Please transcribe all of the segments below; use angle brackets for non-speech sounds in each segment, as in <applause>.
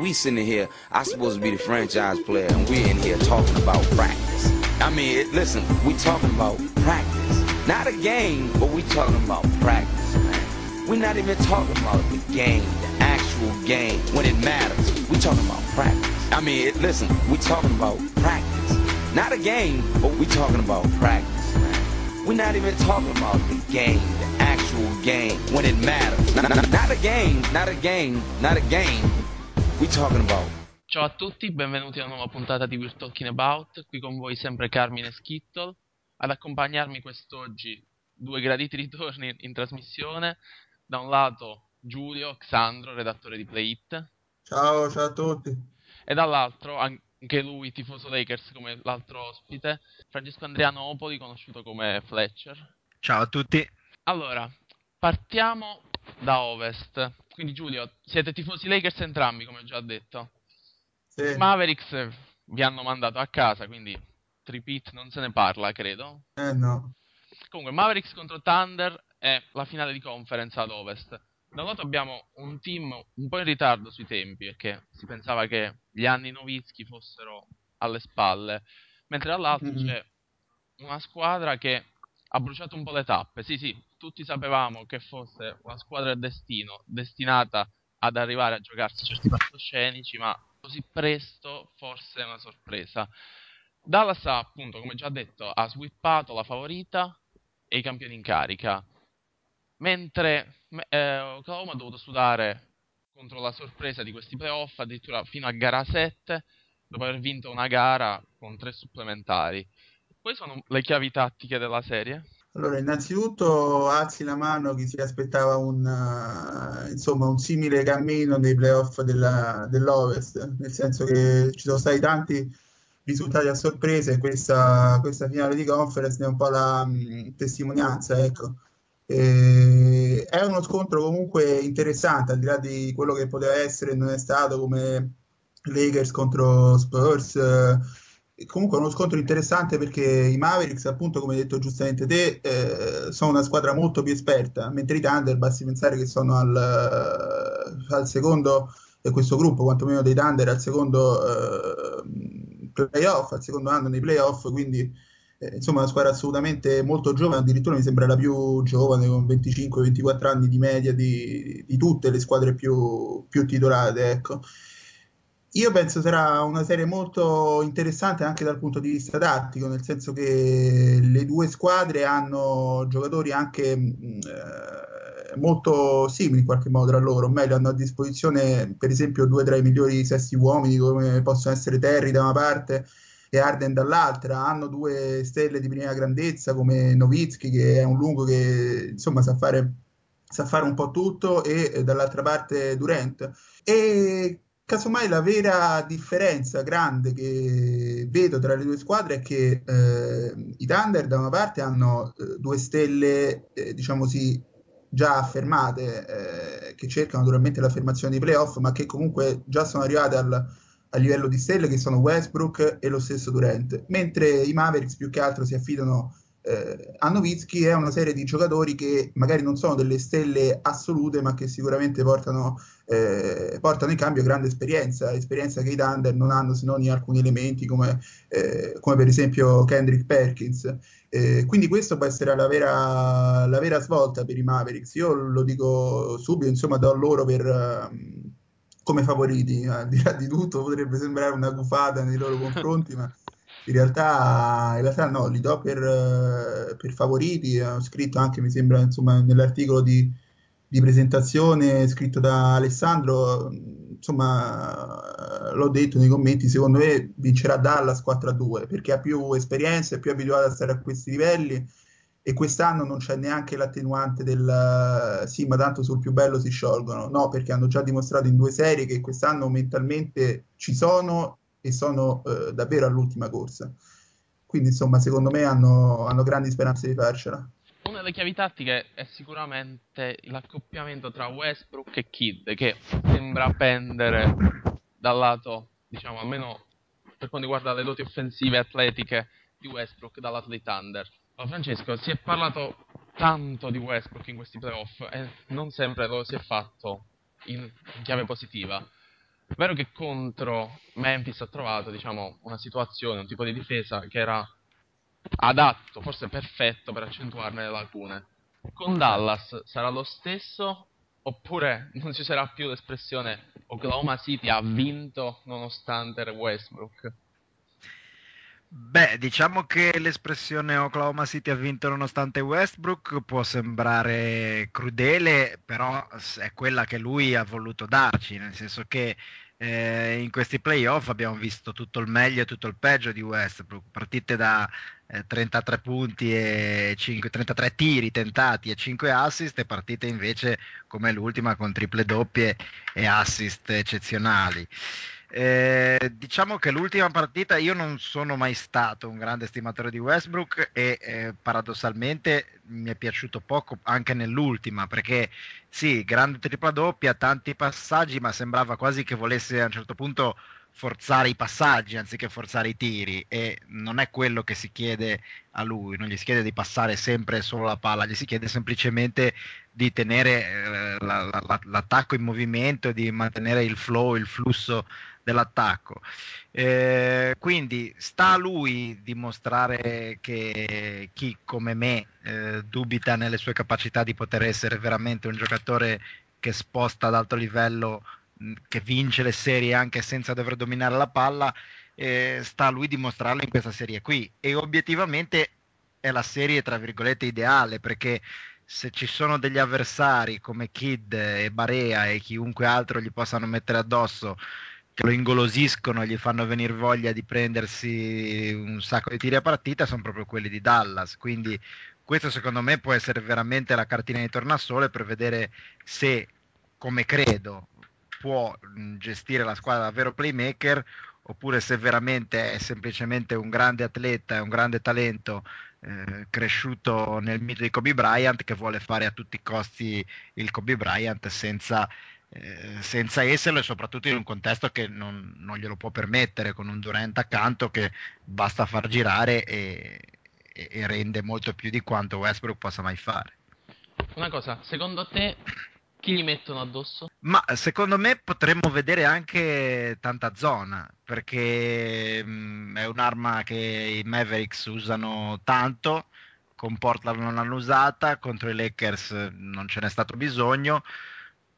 We sitting here, I supposed to be the franchise player, and we're in here talking about practice. I mean, it, listen, we talking about practice. Not a game, but we talking about practice, man. We're not even talking about the game, the actual game, when it matters. We talking about practice. I mean, it, listen, we talking about practice. Not a game, but we talking about practice, man. We're not even talking about the game, the actual game, when it matters. Not, not, not a game, not a game, not a game. We talking about. Ciao a tutti, benvenuti a una nuova puntata di We're Talking About. Qui con voi sempre Carmine Skittle. Ad accompagnarmi quest'oggi due graditi ritorni in trasmissione. Da un lato Giulio Xandro, redattore di Play It. Ciao, ciao a tutti. E dall'altro anche lui, tifoso Lakers come l'altro ospite, Francesco Andriano Opoli, conosciuto come Fletcher. Ciao a tutti. Allora, partiamo da Ovest. Quindi Giulio, siete tifosi Lakers entrambi, come ho già detto. Sì. Mavericks vi hanno mandato a casa, quindi Tripit non se ne parla, credo. Eh no. Comunque, Mavericks contro Thunder è la finale di conference ad Ovest. Da un lato abbiamo un team un po' in ritardo sui tempi, perché si pensava che gli anni Novitsky fossero alle spalle, mentre dall'altro Mhm. c'è una squadra che ha bruciato un po' le tappe. Sì, sì, tutti sapevamo che fosse una squadra del destino, destinata ad arrivare a giocarsi certi palcoscenici, ma così presto forse è una sorpresa. Dallas appunto, come già detto, ha swippato la favorita e i campioni in carica, mentre me- eh, Oklahoma ha dovuto sudare contro la sorpresa di questi playoff addirittura fino a gara 7, dopo aver vinto una gara con tre supplementari. Quali sono le chiavi tattiche della serie? Allora, innanzitutto alzi la mano chi si aspettava un, eh, insomma, un simile cammino nei playoff della- dell'Ovest, nel senso che ci sono stati tanti risultati a sorpresa e questa, questa finale di conference ne è un po' la mh, testimonianza, ecco. E è uno scontro comunque interessante, al di là di quello che poteva essere e non è stato come Lakers contro Spurs. eh, Comunque è uno scontro interessante perché i Mavericks, appunto, come hai detto giustamente te, eh, sono una squadra molto più esperta, mentre i Thunder, basti pensare che sono al, al secondo, e questo gruppo, quantomeno dei Thunder, al secondo eh, playoff, al secondo anno nei playoff, quindi eh, insomma una squadra assolutamente molto giovane, addirittura mi sembra la più giovane, con 25-24 anni di media di, di tutte le squadre più, più titolate, ecco. Io penso sarà una serie molto interessante anche dal punto di vista tattico, nel senso che le due squadre hanno giocatori anche eh, molto simili in qualche modo tra loro, o meglio, hanno a disposizione per esempio due tra i migliori sesti uomini come possono essere Terry da una parte e Arden dall'altra, hanno due stelle di prima grandezza come Nowitzki che è un lungo che insomma sa fare, sa fare un po' tutto e eh, dall'altra parte Durant. E casomai la vera differenza grande che vedo tra le due squadre è che eh, i Thunder da una parte hanno eh, due stelle, eh, diciamo così, già affermate, eh, che cercano naturalmente l'affermazione dei playoff, ma che comunque già sono arrivate al, a livello di stelle, che sono Westbrook e lo stesso Durant, mentre i Mavericks più che altro si affidano eh, a è una serie di giocatori che magari non sono delle stelle assolute, ma che sicuramente portano, eh, portano in cambio grande esperienza, esperienza che i Thunder non hanno se non in alcuni elementi come, eh, come per esempio Kendrick Perkins. Eh, quindi questo può essere la vera, la vera svolta per i Mavericks. Io lo dico subito, insomma, do loro per, ehm, come favoriti, al di là di tutto potrebbe sembrare una gufata nei loro confronti, ma in realtà, in realtà no, li do per, eh, per favoriti. Ho scritto anche, mi sembra, insomma, nell'articolo di, di presentazione scritto da Alessandro, insomma, l'ho detto nei commenti, secondo me vincerà Dallas 4-2 perché ha più esperienza, è più abituato a stare a questi livelli e quest'anno non c'è neanche l'attenuante del sì, ma tanto sul più bello si sciolgono. No, perché hanno già dimostrato in due serie che quest'anno mentalmente ci sono e sono eh, davvero all'ultima corsa. Quindi, insomma, secondo me hanno, hanno grandi speranze di farcela. Una delle chiavi tattiche è sicuramente l'accoppiamento tra Westbrook e Kidd, che sembra pendere dal lato, diciamo, almeno per quanto riguarda le doti offensive e atletiche di Westbrook dal lato dei Thunder. Allora, Francesco, si è parlato tanto di Westbrook in questi playoff e non sempre lo si è fatto in, in chiave positiva. Vero che contro Memphis ha trovato, diciamo, una situazione, un tipo di difesa che era adatto, forse perfetto per accentuarne le lacune. Con Dallas sarà lo stesso oppure non ci sarà più l'espressione Oklahoma City ha vinto nonostante Westbrook? Beh, diciamo che l'espressione Oklahoma City ha vinto nonostante Westbrook può sembrare crudele, però è quella che lui ha voluto darci, nel senso che eh, in questi playoff abbiamo visto tutto il meglio e tutto il peggio di Westbrook, partite da eh, 33 punti e 5, 33 tiri tentati e 5 assist e partite invece come l'ultima con triple doppie e assist eccezionali. Eh, diciamo che l'ultima partita io non sono mai stato un grande stimatore di Westbrook e eh, paradossalmente mi è piaciuto poco anche nell'ultima perché sì, grande tripla doppia, tanti passaggi, ma sembrava quasi che volesse a un certo punto forzare i passaggi anziché forzare i tiri e non è quello che si chiede a lui, non gli si chiede di passare sempre solo la palla, gli si chiede semplicemente di tenere eh, la, la, l'attacco in movimento, di mantenere il flow, il flusso dell'attacco. Eh, quindi sta a lui dimostrare che chi come me eh, dubita nelle sue capacità di poter essere veramente un giocatore che sposta ad alto livello, che vince le serie anche senza dover dominare la palla, eh, sta a lui dimostrarlo in questa serie qui. E obiettivamente è la serie, tra virgolette, ideale perché se ci sono degli avversari come Kid e Barea e chiunque altro gli possano mettere addosso che lo ingolosiscono, gli fanno venire voglia di prendersi un sacco di tiri a partita, sono proprio quelli di Dallas. Quindi questo secondo me può essere veramente la cartina di tornasole per vedere se, come credo, può gestire la squadra davvero playmaker oppure se veramente è semplicemente un grande atleta un grande talento eh, cresciuto nel mito di Kobe Bryant che vuole fare a tutti i costi il Kobe Bryant senza eh, senza esserlo e soprattutto in un contesto che non, non, glielo può permettere con un Durant accanto che basta far girare e, e, e rende molto più di quanto Westbrook possa mai fare. Una cosa, secondo te chi gli mettono addosso? Ma secondo me potremmo vedere anche tanta zona, perché mh, mm, è un'arma che i Mavericks usano tanto, con Portland non l'hanno usata, contro i Lakers non ce n'è stato bisogno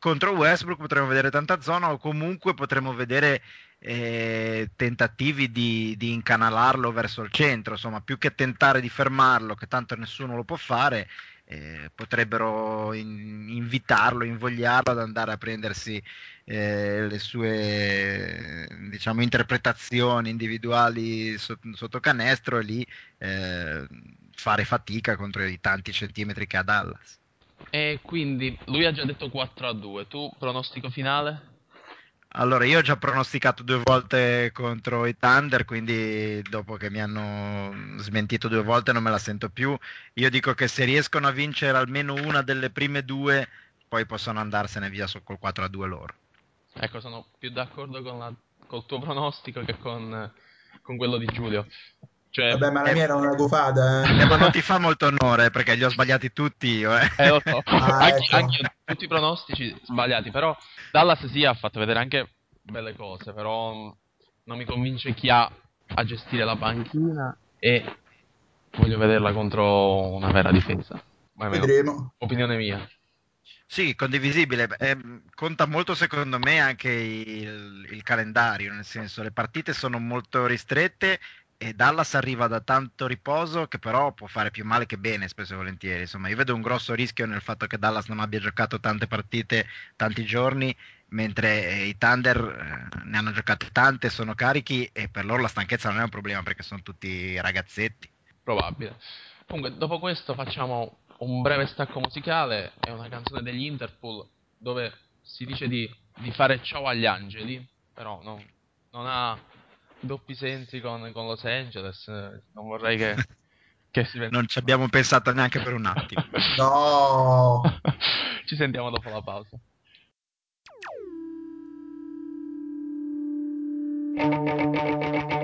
contro Westbrook potremmo vedere tanta zona o comunque potremmo vedere eh, tentativi di, di, incanalarlo verso il centro, insomma più che tentare di fermarlo, che tanto nessuno lo può fare, eh, potrebbero in, invitarlo, invogliarlo ad andare a prendersi eh, le sue diciamo, interpretazioni individuali sotto, sotto canestro e lì eh, fare fatica contro i tanti centimetri che ha Dallas. E quindi lui ha già detto 4 a 2. Tu pronostico finale? Allora, io ho già pronosticato due volte contro i Thunder, quindi dopo che mi hanno smentito due volte non me la sento più. Io dico che se riescono a vincere almeno una delle prime due, poi possono andarsene via col 4 a 2 loro. Ecco, sono più d'accordo con la, col tuo pronostico che con, con quello di Giulio. Cioè, Vabbè, ma la mia era una gufata. Eh. Eh, ma non ti fa molto onore perché li ho sbagliati tutti io. Eh, eh lo so. <laughs> ah, anche, ecco. anche, tutti i pronostici sbagliati. Però Dallas sì ha fatto vedere anche belle cose. Però non mi convince chi ha a gestire la panchina e voglio vederla contro una vera difesa. Ma Vedremo. Opinione mia. Sì, condivisibile. Eh, conta molto secondo me anche il, il, calendario, nel senso le partite sono molto ristrette e Dallas arriva da tanto riposo che però può fare più male che bene spesso e volentieri. Insomma, io vedo un grosso rischio nel fatto che Dallas non abbia giocato tante partite tanti giorni, mentre eh, i Thunder eh, ne hanno giocate tante, sono carichi e per loro la stanchezza non è un problema perché sono tutti ragazzetti. Probabile. Comunque, dopo questo facciamo un breve stacco musicale, è una canzone degli Interpol dove si dice di, di fare ciao agli angeli, però no, non ha doppi sensi con, con Los Angeles. Non vorrei che, <laughs> che si venda. Non ci abbiamo pensato neanche per un attimo. <laughs> no! ci sentiamo dopo la pausa. bentornati <laughs>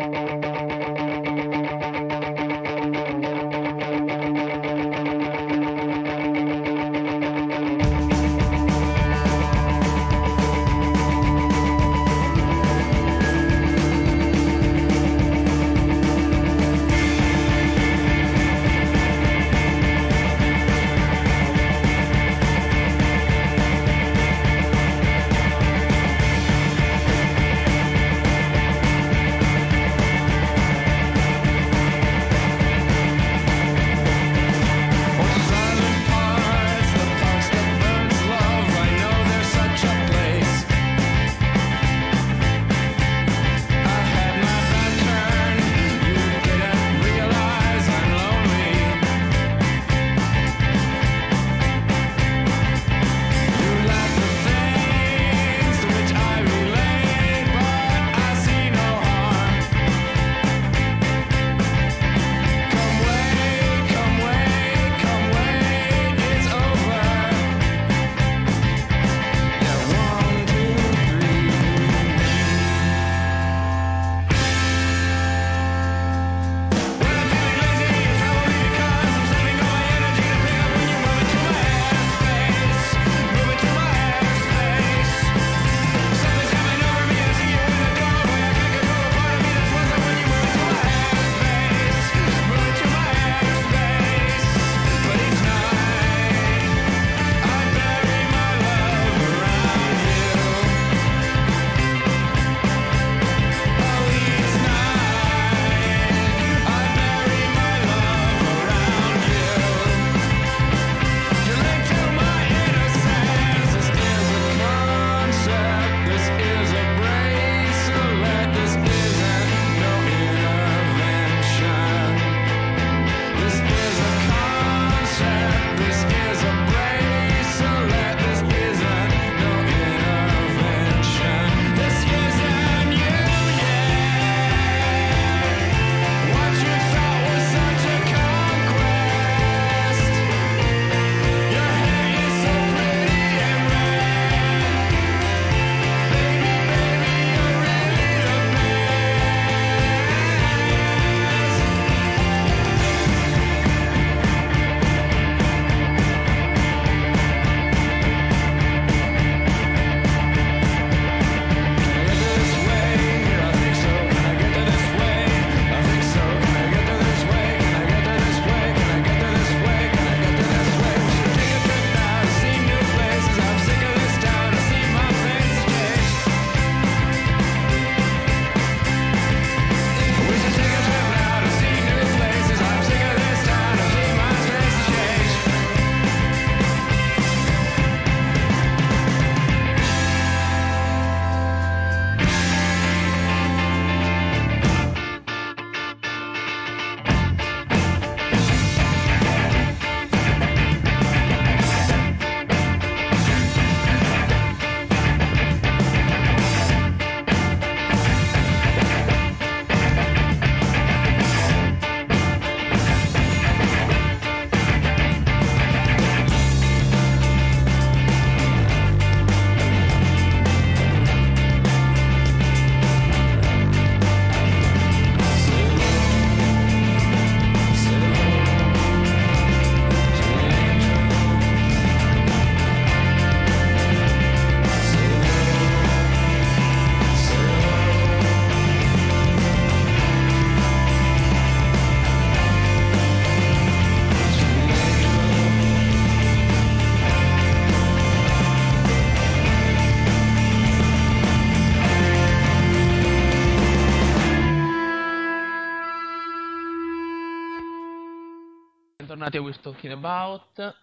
a We're Talking About.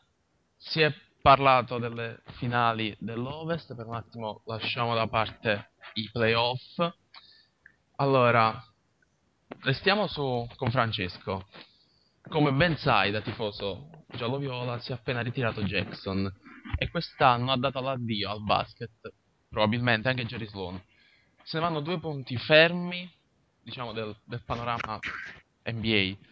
Si è parlato delle finali dell'Ovest, per un attimo lasciamo da parte i playoff. Allora, restiamo su con Francesco. Come ben sai da tifoso giallo-viola si è appena ritirato Jackson e quest'anno ha dato l'addio al basket, probabilmente anche Jerry Sloan. Se ne vanno due punti fermi, diciamo, del, del panorama NBA.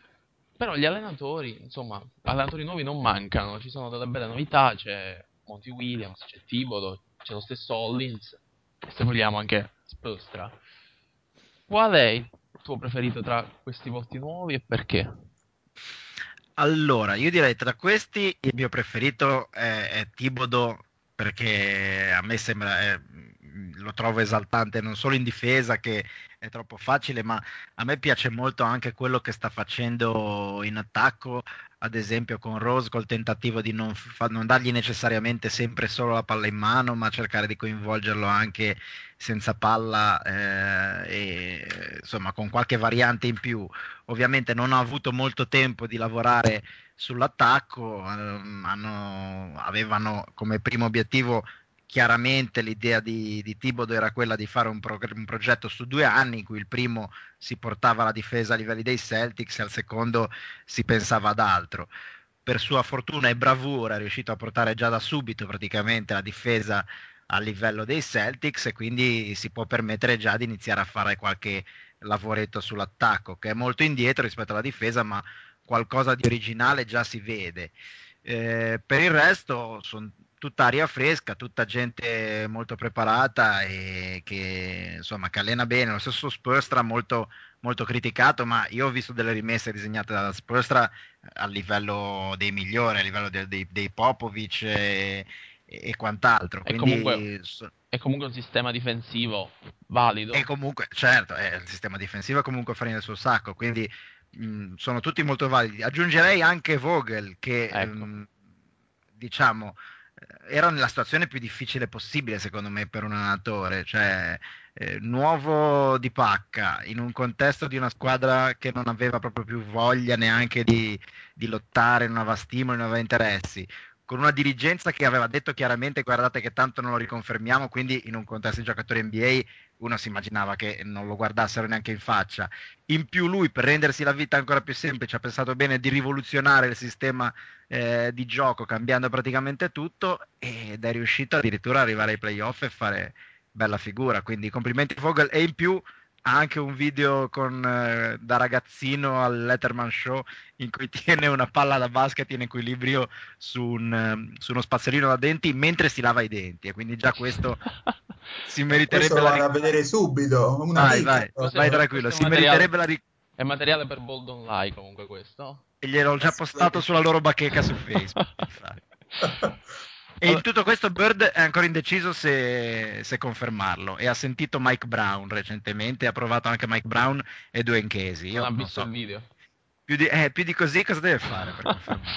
Però gli allenatori, insomma, allenatori nuovi non mancano, ci sono delle belle novità, c'è Monty Williams, c'è Thibodeau, c'è lo stesso Hollins, e se vogliamo anche Spolstra. Qual è il tuo preferito tra questi volti nuovi e perché? Allora, io direi tra questi il mio preferito è, è Thibodeau perché a me sembra, è, lo trovo esaltante non solo in difesa che è troppo facile, ma a me piace molto anche quello che sta facendo in attacco, ad esempio con Rose, col tentativo di non, fa, non dargli necessariamente sempre solo la palla in mano, ma cercare di coinvolgerlo anche senza palla eh, e insomma con qualche variante in più. Ovviamente non ha avuto molto tempo di lavorare sull'attacco, ehm, hanno, avevano come primo obiettivo chiaramente l'idea di, di Thibodeau era quella di fare un, pro, un, progetto su due anni in cui il primo si portava la difesa a livelli dei Celtics e al secondo si pensava ad altro. Per sua fortuna e bravura è riuscito a portare già da subito praticamente la difesa a livello dei Celtics e quindi si può permettere già di iniziare a fare qualche lavoretto sull'attacco che è molto indietro rispetto alla difesa ma qualcosa di originale già si vede. Eh, per il resto sono tutta aria fresca, tutta gente molto preparata e che, insomma, che allena bene. Lo stesso Spurstra molto, molto criticato, ma io ho visto delle rimesse disegnate da Spurstra a livello dei migliori, a livello de, de, dei Popovic e, e quant'altro. È comunque, è comunque, un sistema difensivo valido. E comunque, certo, è, il sistema difensivo è comunque farina del suo sacco, quindi mh, sono tutti molto validi. Aggiungerei anche Vogel che... Ecco. Mh, diciamo era nella situazione più difficile possibile secondo me per un allenatore, cioè eh, nuovo di pacca in un contesto di una squadra che non aveva proprio più voglia neanche di, di lottare, non aveva stimoli, non aveva interessi, con una dirigenza che aveva detto chiaramente guardate che tanto non lo riconfermiamo, quindi in un contesto di giocatori NBA uno si immaginava che non lo guardassero neanche in faccia. In più lui per rendersi la vita ancora più semplice ha pensato bene di rivoluzionare il sistema eh, di gioco cambiando praticamente tutto ed è riuscito addirittura ad arrivare ai playoff e fare bella figura, quindi complimenti a Vogel e in più ha anche un video con, eh, da ragazzino al Letterman Show in cui <laughs> tiene una palla da basket in equilibrio su, un, um, su uno spazzolino da denti mentre si lava i denti e quindi già questo <laughs> si meriterebbe questo la ric- a vedere subito una vai, vai, vai tranquillo si meriterebbe la ric- è materiale per Bold Online comunque questo. E gliel'ho già postato sulla loro bacheca su Facebook <laughs> E in tutto questo Bird è ancora indeciso se, se, confermarlo e ha sentito Mike Brown recentemente, ha provato anche Mike Brown e due Enchesi. Io non ho visto so. il video. Più di, eh, più di, così cosa deve fare per <laughs> confermarlo?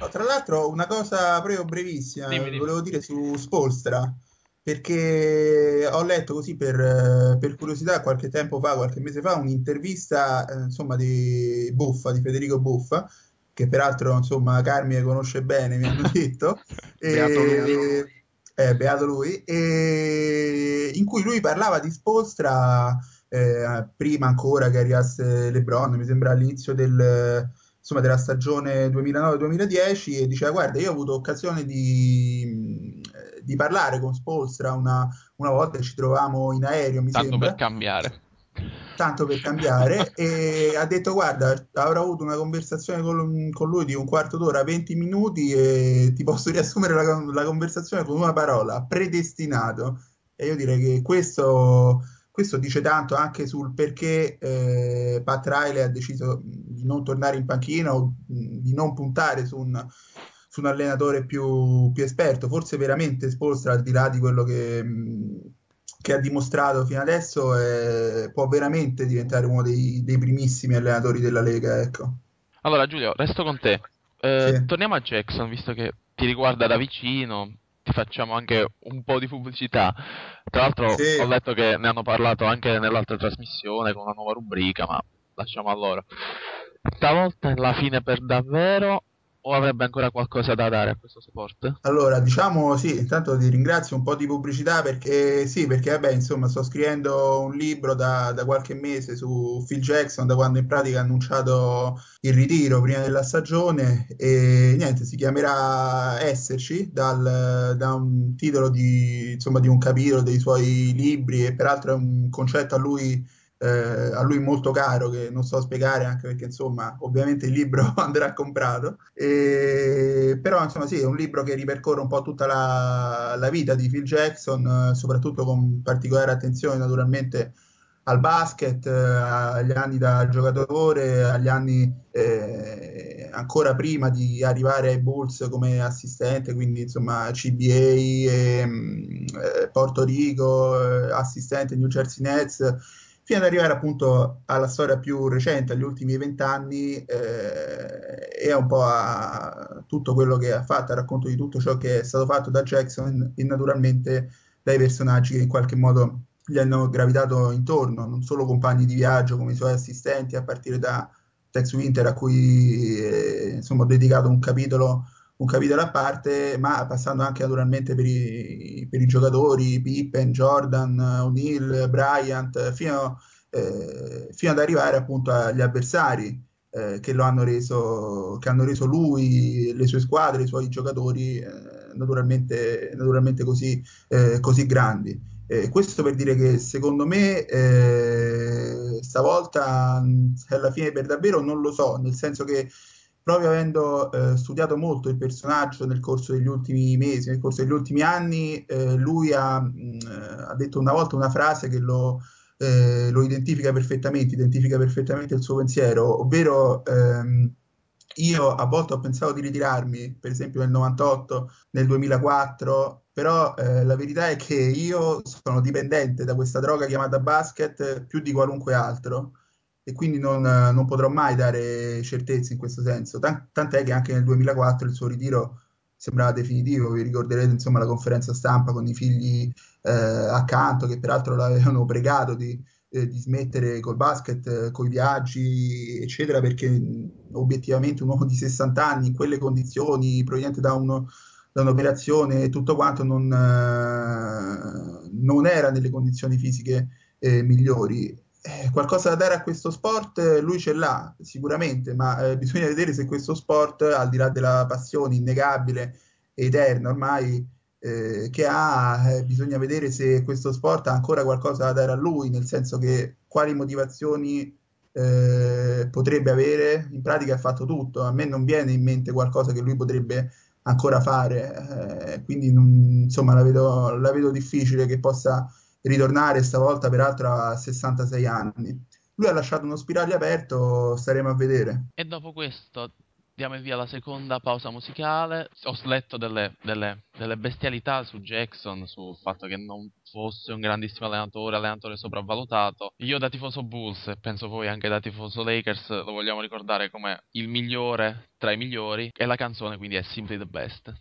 no, tra l'altro una cosa proprio brevissima, dimmi, dimmi. volevo dire su Spolstra, perché ho letto così per, per, curiosità qualche tempo fa, qualche mese fa, un'intervista eh, insomma di Buffa, di Federico Buffa, che peraltro insomma Carmine conosce bene, mi hanno <laughs> detto. beato e, lui. Eh, beato lui. E, in cui lui parlava di Spolstra eh, prima ancora che arrivasse LeBron, mi sembra all'inizio del, insomma, della stagione 2009-2010 e diceva guarda io ho avuto occasione di, di parlare con Spolstra una, una volta ci trovavamo in aereo mi Tanto sembra per cambiare tanto per cambiare, e ha detto guarda, avrò avuto una conversazione con, lui di un quarto d'ora, 20 minuti e ti posso riassumere la, la conversazione con una parola, predestinato. E io direi che questo, questo dice tanto anche sul perché eh, Pat Riley ha deciso di non tornare in panchina o di non puntare su un, su un allenatore più, più, esperto. Forse veramente Spolstra, al di là di quello che che ha dimostrato fino adesso eh, può veramente diventare uno dei, dei, primissimi allenatori della Lega. Ecco. Allora Giulio, resto con te. Eh, sì. Torniamo a Jackson, visto che ti riguarda da vicino, ti facciamo anche un po' di pubblicità. Tra l'altro sì. ho letto che ne hanno parlato anche nell'altra trasmissione con una nuova rubrica, ma lasciamo a loro. Stavolta è la fine per davvero o avrebbe ancora qualcosa da dare a questo sport? Allora, diciamo sì, intanto ti ringrazio un po' di pubblicità perché sì, perché vabbè, insomma, sto scrivendo un libro da, da qualche mese su Phil Jackson, da quando in pratica ha annunciato il ritiro prima della stagione e niente, si chiamerà Esserci dal, da un titolo di, insomma, di un capitolo dei suoi libri e peraltro è un concetto a lui eh, a lui molto caro, che non so spiegare anche perché insomma ovviamente il libro <laughs> andrà comprato, e, però insomma sì, è un libro che ripercorre un po' tutta la, la vita di Phil Jackson, eh, soprattutto con particolare attenzione naturalmente al basket, eh, agli anni da giocatore, agli anni eh, ancora prima di arrivare ai Bulls come assistente, quindi insomma CBA, e, mm, eh, Porto Rico, eh, assistente New Jersey Nets fino ad arrivare appunto alla storia più recente, agli ultimi vent'anni, eh, e un po' a tutto quello che ha fatto, a racconto di tutto ciò che è stato fatto da Jackson e naturalmente dai personaggi che in qualche modo gli hanno gravitato intorno, non solo compagni di viaggio come i suoi assistenti, a partire da Tex Winter a cui eh, insomma, ho dedicato un capitolo un capitolo a parte, ma passando anche naturalmente per i, per i giocatori, Pippen, Jordan, O'Neill, Bryant, fino, eh, fino, ad arrivare appunto agli avversari eh, che lo hanno reso, che hanno reso lui, le sue squadre, i suoi giocatori eh, naturalmente, naturalmente così, eh, così grandi. Eh, questo per dire che secondo me eh, stavolta alla fine per davvero non lo so, nel senso che proprio avendo eh, studiato molto il personaggio nel corso degli ultimi mesi, nel corso degli ultimi anni, eh, lui ha, mh, mm, ha, detto una volta una frase che lo, eh, lo, identifica perfettamente, identifica perfettamente il suo pensiero, ovvero ehm, io a volte ho pensato di ritirarmi, per esempio nel 98, nel 2004, però eh, la verità è che io sono dipendente da questa droga chiamata basket più di qualunque altro e quindi non, non, potrò mai dare certezze in questo senso. tant'è che anche nel 2004 il suo ritiro sembrava definitivo. Vi ricorderete insomma la conferenza stampa con i figli eh, accanto, che peraltro l'avevano pregato di, eh, di smettere col basket, eh, con i viaggi, eccetera, perché obiettivamente un uomo di 60 anni in quelle condizioni, proveniente da, uno, da un'operazione e tutto quanto, non, eh, non, era nelle condizioni fisiche eh, migliori eh, qualcosa da dare a questo sport lui ce l'ha sicuramente, ma eh, bisogna vedere se questo sport, al di là della passione innegabile e eterna ormai eh, che ha, eh, bisogna vedere se questo sport ha ancora qualcosa da dare a lui, nel senso che quali motivazioni eh, potrebbe avere. In pratica ha fatto tutto, a me non viene in mente qualcosa che lui potrebbe ancora fare, eh, quindi non, insomma la vedo, la vedo difficile che possa ritornare stavolta peraltro a 66 anni. Lui ha lasciato uno spiraglio aperto, staremo a vedere. E dopo questo diamo via la seconda pausa musicale. Ho letto delle, delle, delle, bestialità su Jackson, sul fatto che non fosse un grandissimo allenatore, allenatore sopravvalutato. Io da tifoso Bulls, e penso voi anche da tifoso Lakers, lo vogliamo ricordare come il migliore tra i migliori. E la canzone quindi è Simply the Best.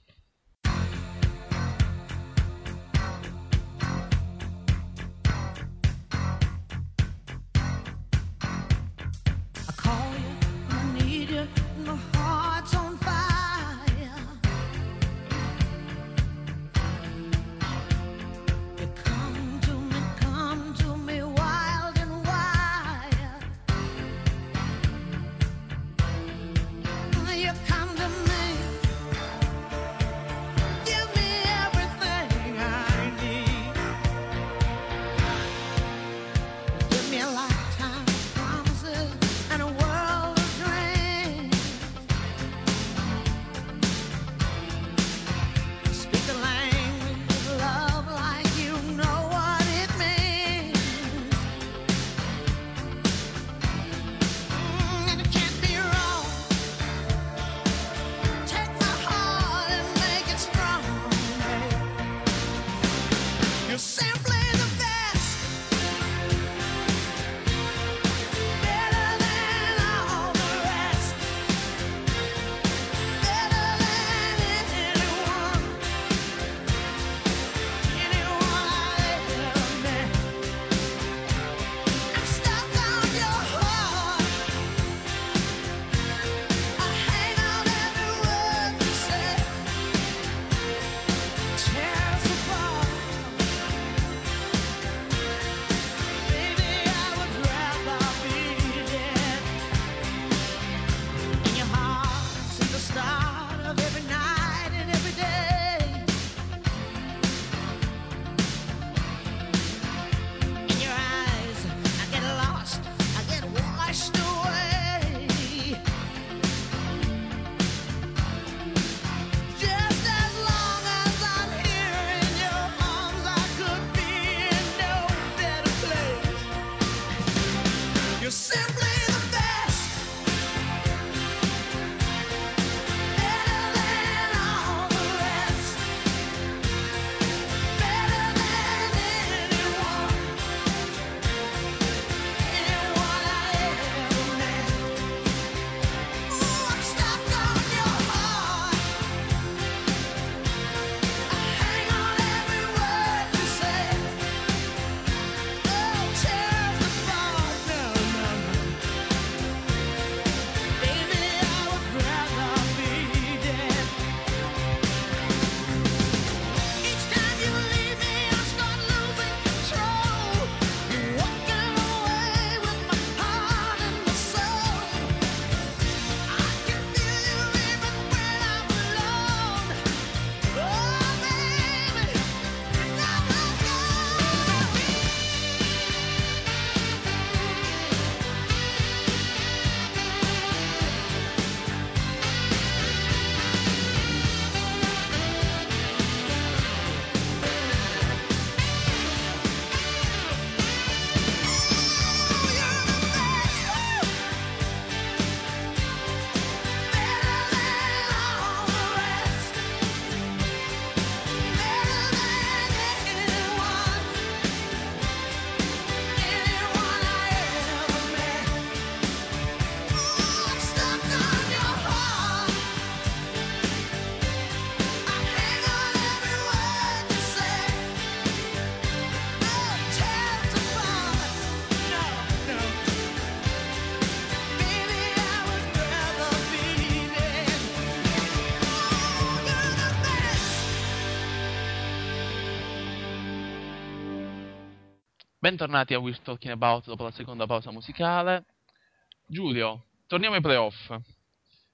Bentornati a We're Talking About dopo la seconda pausa musicale. Giulio, torniamo ai playoff.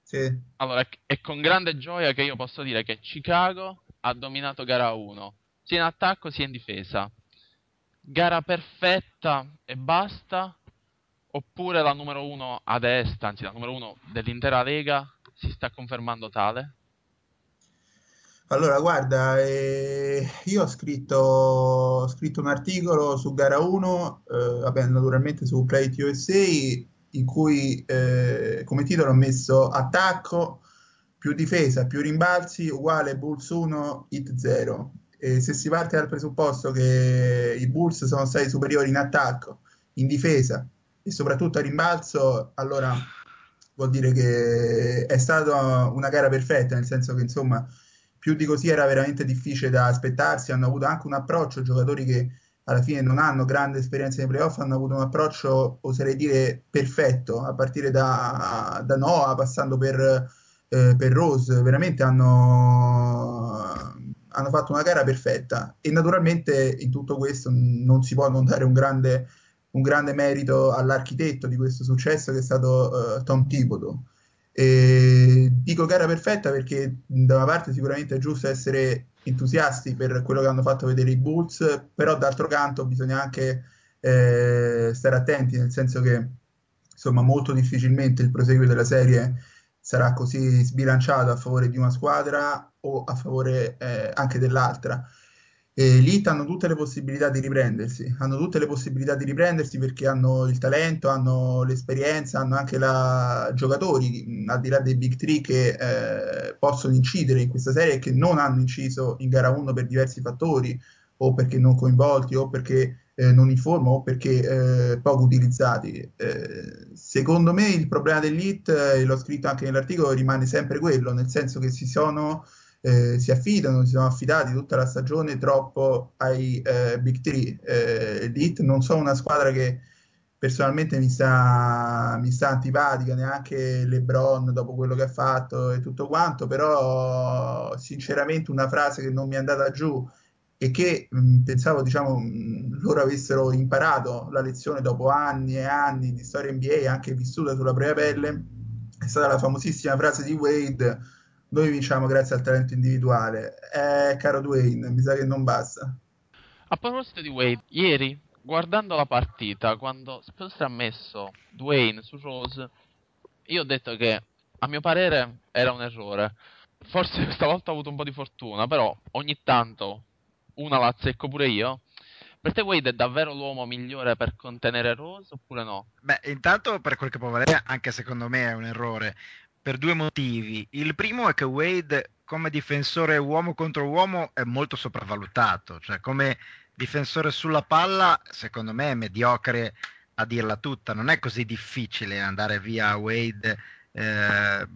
Sì. Allora, è con grande gioia che io posso dire che Chicago ha dominato gara 1, sia in attacco sia in difesa. Gara perfetta e basta? Oppure la numero 1 ad est, anzi la numero 1 dell'intera Lega, si sta confermando tale? Allora, guarda, eh, io ho scritto, ho scritto un articolo su gara 1, eh, vabbè, naturalmente su Play USA, in cui eh, come titolo ho messo attacco più difesa più rimbalzi uguale Bulls 1 hit 0. E se si parte dal presupposto che i Bulls sono stati superiori in attacco, in difesa e soprattutto a rimbalzo, allora vuol dire che è stata una gara perfetta, nel senso che insomma più di così era veramente difficile da aspettarsi, hanno avuto anche un approccio, giocatori che alla fine non hanno grande esperienza nei playoff, hanno avuto un approccio, oserei dire, perfetto, a partire da, da Noah, passando per, eh, per Rose, veramente hanno, hanno, fatto una gara perfetta. E naturalmente in tutto questo non si può non dare un grande, un grande merito all'architetto di questo successo che è stato uh, Tom Thibodeau e dico gara perfetta perché da una parte sicuramente è giusto essere entusiasti per quello che hanno fatto vedere i Bulls, però d'altro canto bisogna anche eh, stare attenti, nel senso che insomma molto difficilmente il proseguio della serie sarà così sbilanciato a favore di una squadra o a favore eh, anche dell'altra. E l'It hanno tutte le possibilità di riprendersi, hanno tutte le possibilità di riprendersi perché hanno il talento, hanno l'esperienza, hanno anche la... giocatori, al di là dei big three, che eh, possono incidere in questa serie e che non hanno inciso in gara 1 per diversi fattori, o perché non coinvolti, o perché eh, non in forma, o perché eh, poco utilizzati. Eh, secondo me il problema dell'It, e l'ho scritto anche nell'articolo, rimane sempre quello, nel senso che si sono eh, si affidano, si sono affidati tutta la stagione troppo ai eh, Big Three. Eh, Heat non sono una squadra che personalmente mi sta, mi sta antipatica, neanche LeBron dopo quello che ha fatto e tutto quanto, però sinceramente una frase che non mi è andata giù e che mh, pensavo diciamo mh, loro avessero imparato la lezione dopo anni e anni di storia NBA anche vissuta sulla propria pelle è stata la famosissima frase di Wade noi vinciamo grazie al talento individuale. Eh, caro Dwayne, mi sa che non basta. A proposito di Wade, ieri, guardando la partita, quando Spolstra ha messo Dwayne su Rose, io ho detto che, a mio parere, era un errore. Forse <laughs> questa volta ho avuto un po' di fortuna, però ogni tanto una la azzecco pure io. Per te Wade è davvero l'uomo migliore per contenere Rose oppure no? Beh, intanto per quel che può valere, anche secondo me è un errore per due motivi. Il primo è che Wade come difensore uomo contro uomo è molto sopravvalutato, cioè come difensore sulla palla secondo me è mediocre a dirla tutta, non è così difficile andare via Wade eh,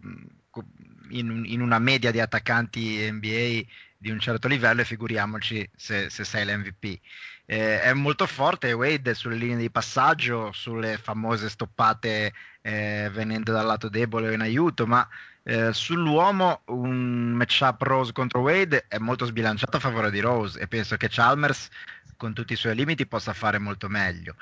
in, in, una media di attaccanti NBA di un certo livello e figuriamoci se, se sei l'MVP. Eh, è molto forte Wade sulle linee di passaggio, sulle famose stoppate eh, venendo dal lato debole o in aiuto, ma eh, sull'uomo un matchup Rose contro Wade è molto sbilanciato a favore di Rose e penso che Chalmers con tutti i suoi limiti possa fare molto meglio.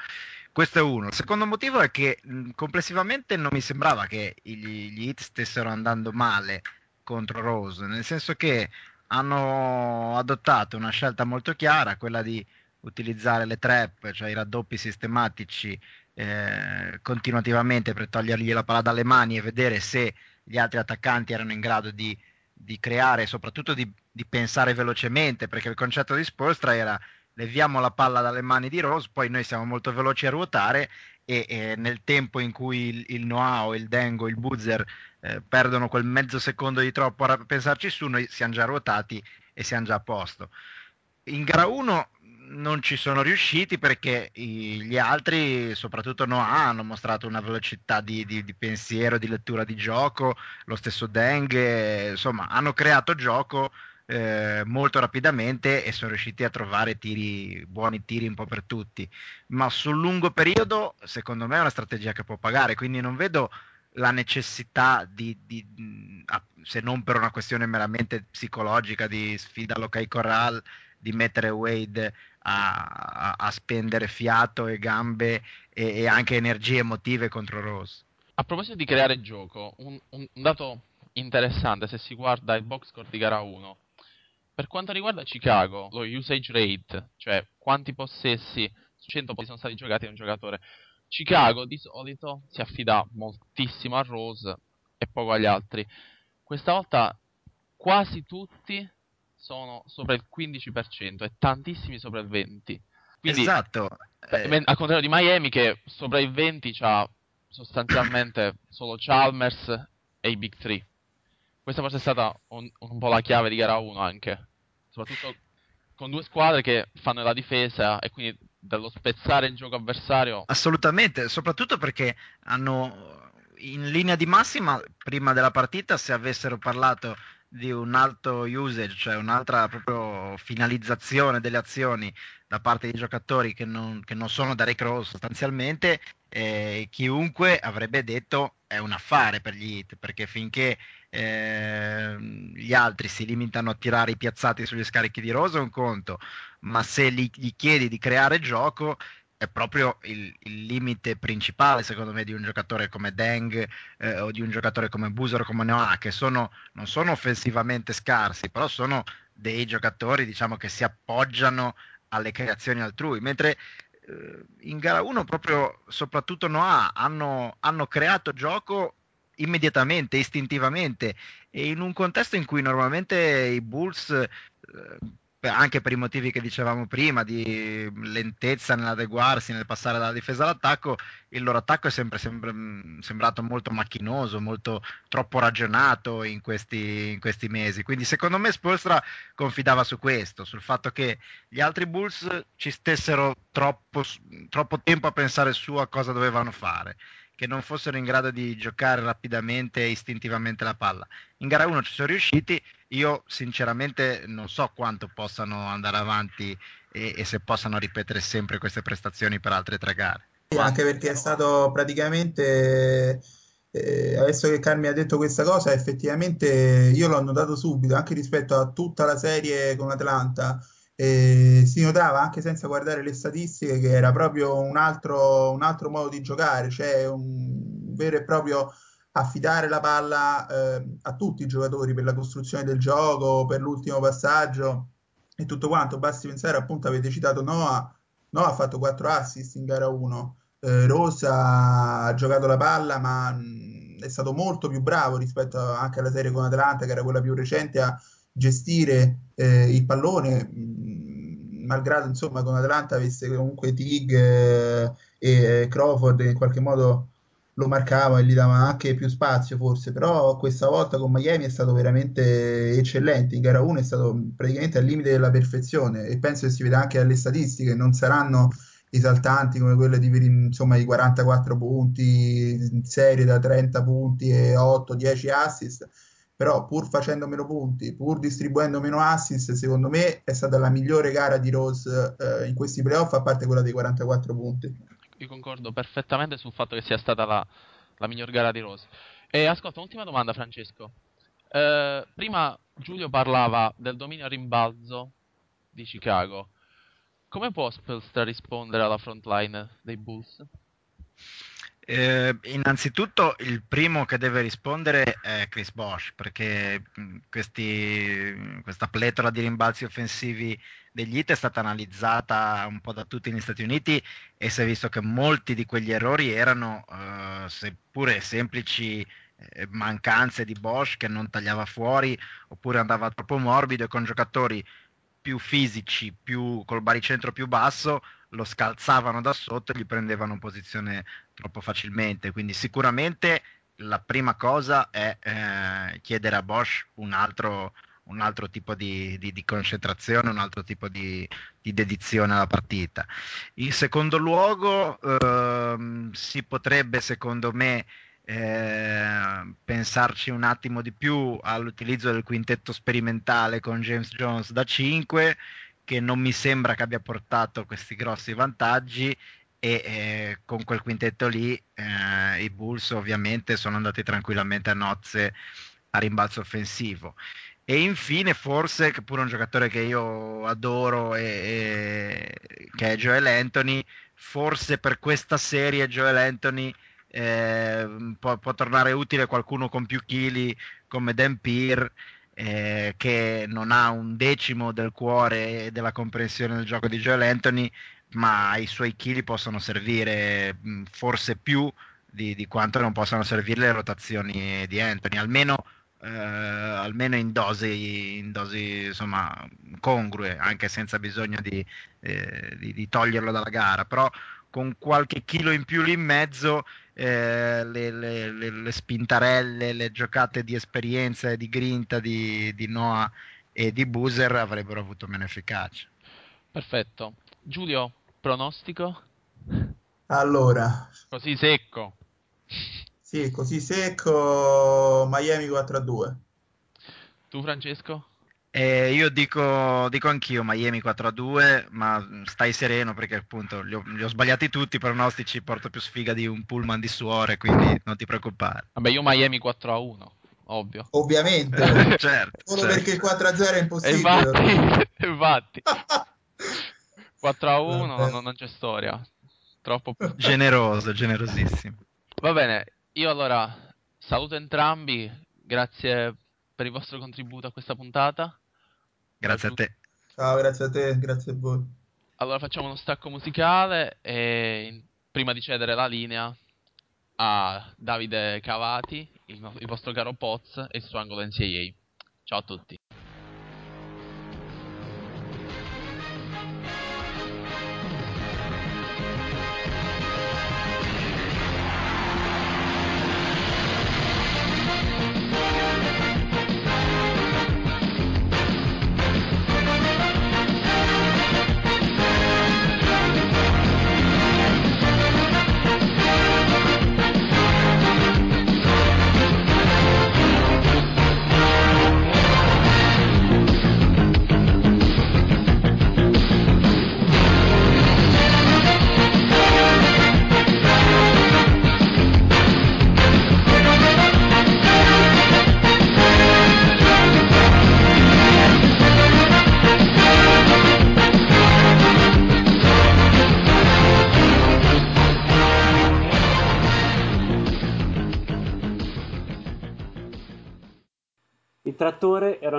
Questo è uno. Il secondo motivo è che mh, complessivamente non mi sembrava che gli, gli hit stessero andando male contro Rose, nel senso che hanno adottato una scelta molto chiara, quella di utilizzare le trap, cioè i raddoppi sistematici eh, continuativamente per togliergli la palla dalle mani e vedere se gli altri attaccanti erano in grado di, di creare e soprattutto di, di, pensare velocemente, perché il concetto di Spolstra era leviamo la palla dalle mani di Rose, poi noi siamo molto veloci a ruotare e, e nel tempo in cui il, il Noah il Dengo, il Buzzer eh, perdono quel mezzo secondo di troppo a pensarci su, noi siamo già ruotati e siamo già a posto. In gara 1 non ci sono riusciti perché gli altri, soprattutto Noah, hanno mostrato una velocità di, di, di, pensiero, di lettura di gioco, lo stesso Deng, insomma, hanno creato gioco eh, molto rapidamente e sono riusciti a trovare tiri, buoni tiri un po' per tutti. Ma sul lungo periodo, secondo me, è una strategia che può pagare, quindi non vedo la necessità di, di se non per una questione meramente psicologica di sfida all'ok corral di mettere Wade a, a, spendere fiato e gambe e, e, anche energie emotive contro Rose. A proposito di creare gioco, un, un, dato interessante se si guarda il box score di gara 1. Per quanto riguarda Chicago, lo usage rate, cioè quanti possessi su 100 sono stati giocati da un giocatore, Chicago di solito si affida moltissimo a Rose e poco agli altri. Questa volta quasi tutti sono sopra il 15% e tantissimi sopra il 20%. Quindi, esatto. Eh... Al contrario di Miami che sopra il 20 ha sostanzialmente solo Chalmers e i Big 3. Questa forse è stata un, un po' la chiave di gara 1 anche. Soprattutto con due squadre che fanno la difesa e quindi dallo spezzare il gioco avversario. Assolutamente, soprattutto perché hanno in linea di massima prima della partita se avessero parlato di un alto usage, cioè un'altra proprio finalizzazione delle azioni da parte dei giocatori che non, che non sono da Rose sostanzialmente, eh, chiunque avrebbe detto è un affare per gli hit, perché finché eh, gli altri si limitano a tirare i piazzati sugli scarichi di Rose è un conto, ma se gli, gli chiedi di creare gioco è proprio il, il, limite principale, secondo me, di un giocatore come Deng eh, o di un giocatore come Busor o come Noah, che sono, non sono offensivamente scarsi, però sono dei giocatori diciamo, che si appoggiano alle creazioni altrui, mentre eh, in gara 1 proprio, soprattutto Noah, hanno, hanno creato gioco immediatamente, istintivamente e in un contesto in cui normalmente i Bulls eh, anche per i motivi che dicevamo prima, di lentezza nell'adeguarsi, nel passare dalla difesa all'attacco, il loro attacco è sempre, sempre sembrato molto macchinoso, molto troppo ragionato in questi, in questi mesi. Quindi secondo me Spolstra confidava su questo, sul fatto che gli altri Bulls ci stessero troppo, troppo tempo a pensare su a cosa dovevano fare che non fossero in grado di giocare rapidamente e istintivamente la palla. In gara 1 ci sono riusciti, io sinceramente non so quanto possano andare avanti e, e se possano ripetere sempre queste prestazioni per altre tre gare. Anche perché è stato praticamente eh, adesso che Carmi ha detto questa cosa, effettivamente io l'ho notato subito, anche rispetto a tutta la serie con Atlanta, eh, si notava anche senza guardare le statistiche che era proprio un altro, un altro modo di giocare, cioè un vero e proprio affidare la palla eh, a tutti i giocatori per la costruzione del gioco, per l'ultimo passaggio e tutto quanto. Basti pensare, appunto, avete citato Noah. Noah ha fatto 4 assist in gara 1. Eh, Rosa ha giocato la palla, ma mh, è stato molto più bravo rispetto anche alla serie con Atlanta, che era quella più recente, a gestire eh, il pallone. Mh, malgrado insomma con Atlanta avesse comunque Tig eh, e Crawford in qualche modo lo marcava e gli dava anche più spazio forse, però questa volta con Miami è stato veramente eccellente, in gara 1 è stato praticamente al limite della perfezione e penso che si veda anche dalle statistiche, non saranno esaltanti come quelle di insomma i 44 punti in serie da 30 punti e 8-10 assist, però pur facendo meno punti, pur distribuendo meno assist, secondo me è stata la migliore gara di Rose eh, in questi playoff, a parte quella dei 44 punti io concordo perfettamente sul fatto che sia stata la, la miglior gara di Rose. E ascolta, ultima domanda, Francesco. Eh, prima Giulio parlava del dominio a rimbalzo di Chicago. Come può Spelstra rispondere alla front line dei Bulls? Eh, innanzitutto il primo che deve rispondere è Chris Bosch perché questi, questa pletora di rimbalzi offensivi degli hit è stata analizzata un po' da tutti negli Stati Uniti e si è visto che molti di quegli errori erano eh, seppure semplici eh, mancanze di Bosch che non tagliava fuori oppure andava troppo morbido e con giocatori più fisici, più, col baricentro più basso, lo scalzavano da sotto e gli prendevano posizione troppo facilmente. Quindi sicuramente la prima cosa è eh, chiedere a Bosch un altro, un altro tipo di, di, di, concentrazione, un altro tipo di, di, dedizione alla partita. In secondo luogo ehm, si potrebbe, secondo me, eh, pensarci un attimo di più all'utilizzo del quintetto sperimentale con James Jones da 5 che non mi sembra che abbia portato questi grossi vantaggi e eh, con quel quintetto lì eh, i Bulls ovviamente sono andati tranquillamente a nozze a rimbalzo offensivo. E infine, forse, che pure un giocatore che io adoro, e, e, che è Joel Anthony, forse per questa serie Joel Anthony eh, può, può, tornare utile qualcuno con più chili come Dan Peer, eh, che non ha un decimo del cuore e della comprensione del gioco di Joel Anthony, ma i suoi chili possono servire mh, forse più di, di, quanto non possano servire le rotazioni di Anthony, almeno, eh, almeno in dosi, in dosi insomma, congrue, anche senza bisogno di, eh, di, di, toglierlo dalla gara, però con qualche chilo in più lì in mezzo eh, le, le, le, le, spintarelle, le giocate di esperienza e di grinta di, di Noah e di Boozer avrebbero avuto meno efficacia. Perfetto. Giulio, pronostico? Allora. Così secco. Sì, così secco Miami 4 a 2. Tu Francesco? Eh, io dico, dico anch'io Miami 4 a 2, ma stai sereno perché appunto li ho, li ho, sbagliati tutti i pronostici, porto più sfiga di un pullman di suore, quindi non ti preoccupare. Vabbè, io Miami 4 a 1, ovvio. Ovviamente, <laughs> certo, solo certo. perché il 4 a 0 è impossibile. infatti, <laughs> infatti. <laughs> 4 a 1 non, non c'è storia. Troppo generoso, generosissimo. Va bene, io allora saluto entrambi, grazie per il vostro contributo a questa puntata. Grazie a te. Ciao, grazie a te, grazie a voi. Allora facciamo uno stacco musicale e prima di cedere la linea a Davide Cavati, il, no- il vostro caro Poz e il suo angolo NCAA. Ciao a tutti.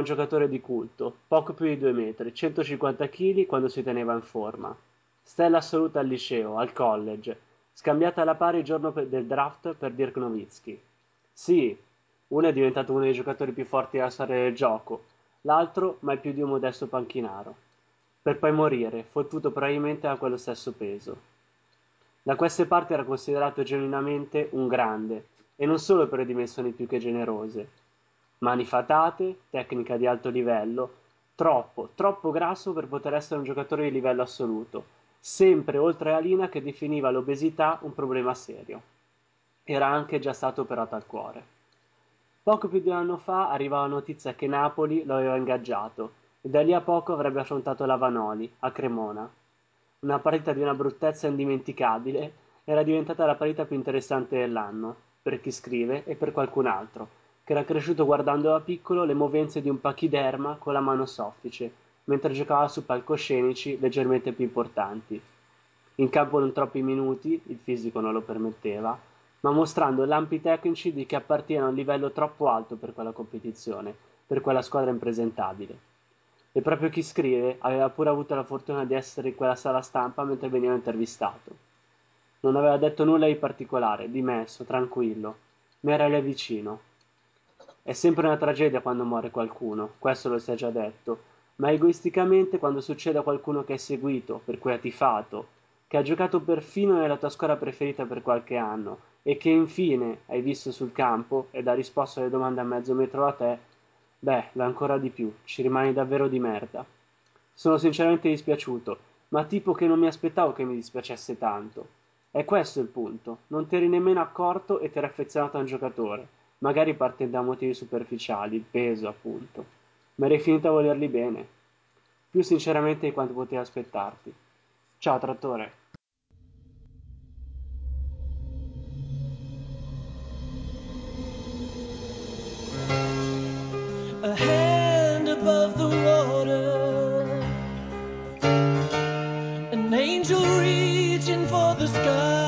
Un giocatore di culto, poco più di 2 metri, 150 kg quando si teneva in forma. Stella assoluta al liceo, al college, scambiata alla pari il giorno del draft per Dirk Nowitzki. Sì, uno è diventato uno dei giocatori più forti della storia del gioco, l'altro mai più di un modesto panchinaro. Per poi morire, fottuto probabilmente a quello stesso peso. Da queste parti era considerato genuinamente un grande, e non solo per le dimensioni più che generose mani fatate, tecnica di alto livello, troppo, troppo grasso per poter essere un giocatore di livello assoluto, sempre oltre la linea che definiva l'obesità un problema serio. Era anche già stato operato al cuore. Poco più di un anno fa arriva la notizia che Napoli lo aveva ingaggiato e da lì a poco avrebbe affrontato la Vanoli a Cremona. Una partita di una bruttezza indimenticabile era diventata la partita più interessante dell'anno, per chi scrive e per qualcun altro che era cresciuto guardando da piccolo le movenze di un pachiderma con la mano soffice, mentre giocava su palcoscenici leggermente più importanti. In campo non troppi minuti, il fisico non lo permetteva, ma mostrando lampi tecnici di che appartiene a un livello troppo alto per quella competizione, per quella squadra impresentabile. E proprio chi scrive aveva pure avuto la fortuna di essere in quella sala stampa mentre veniva intervistato. Non aveva detto nulla di particolare, dimesso, tranquillo, ma era lì vicino, è sempre una tragedia quando muore qualcuno, questo lo si è già detto, ma egoisticamente quando succede a qualcuno che hai seguito, per cui hai tifato, che ha giocato perfino nella tua squadra preferita per qualche anno e che infine hai visto sul campo ed ha risposto alle domande a mezzo metro da te, beh, va ancora di più, ci rimani davvero di merda. Sono sinceramente dispiaciuto, ma tipo che non mi aspettavo che mi dispiacesse tanto. È questo il punto, non ti eri nemmeno accorto e ti eri affezionato a un giocatore magari parte da motivi superficiali, peso appunto, ma eri finita a volerli bene, più sinceramente di quanto potevi aspettarti. Ciao trattore! angel reaching for the sky.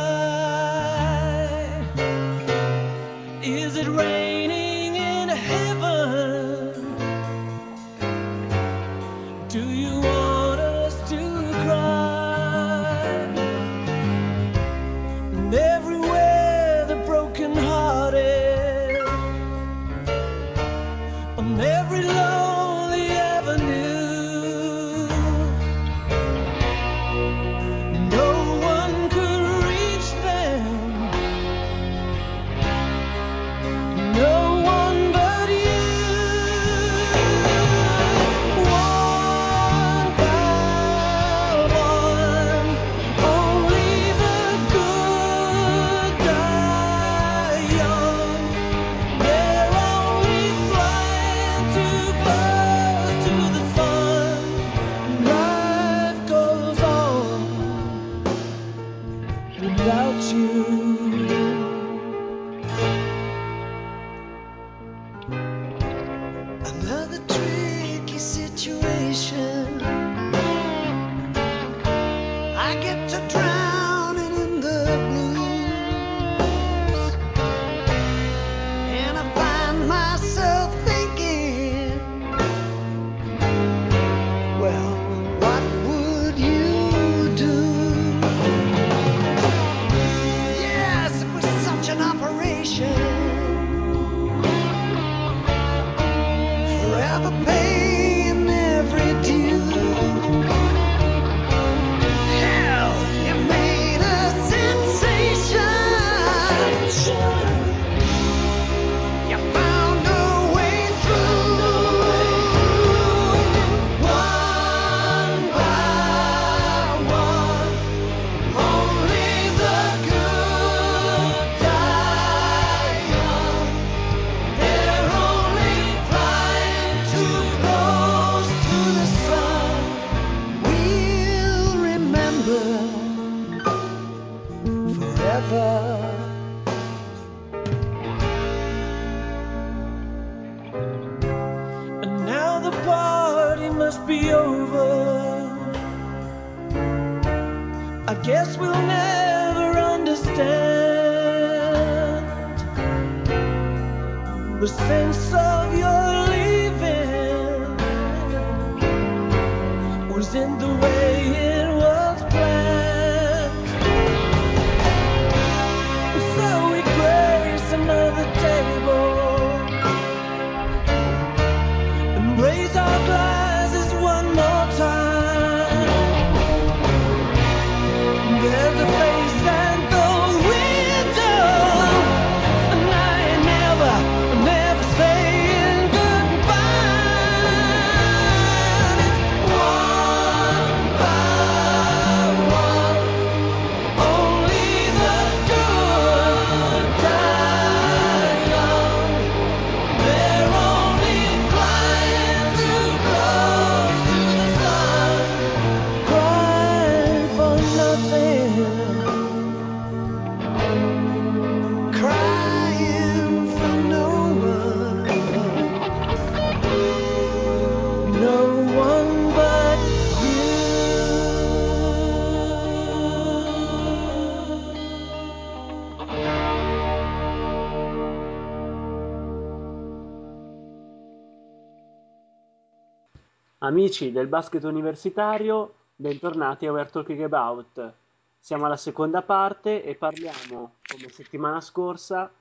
Amici del basket universitario, bentornati a We're Talking About. Siamo alla seconda parte e parliamo, come settimana scorsa,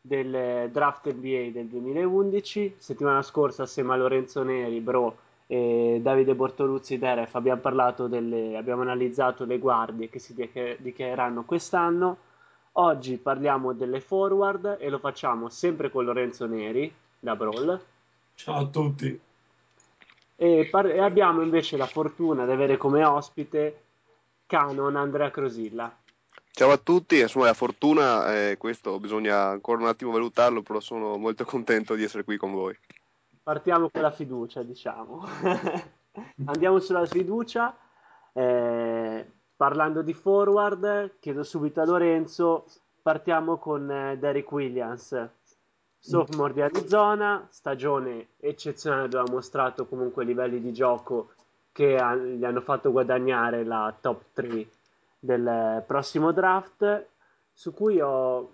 del draft NBA del 2011. Settimana scorsa, assieme a Lorenzo Neri, Bro e Davide Bortoluzzi Deref, abbiamo parlato delle, abbiamo analizzato le guardie che si dichiar- dichiareranno quest'anno. Oggi parliamo delle forward e lo facciamo sempre con Lorenzo Neri da Brawl. Ciao a tutti. E, par- e abbiamo invece la fortuna di avere come ospite Canon Andrea Crosilla. Ciao a tutti, insomma la fortuna, eh, questo bisogna ancora un attimo valutarlo, però sono molto contento di essere qui con voi. Partiamo con la fiducia, diciamo. <laughs> Andiamo sulla fiducia. eh, parlando di forward, chiedo subito a Lorenzo. Partiamo con eh, Derek Williams, sophomore di Arizona, stagione eccezionale dove ha mostrato comunque livelli di gioco che ha- gli hanno fatto guadagnare la top 3 del prossimo draft, su cui ho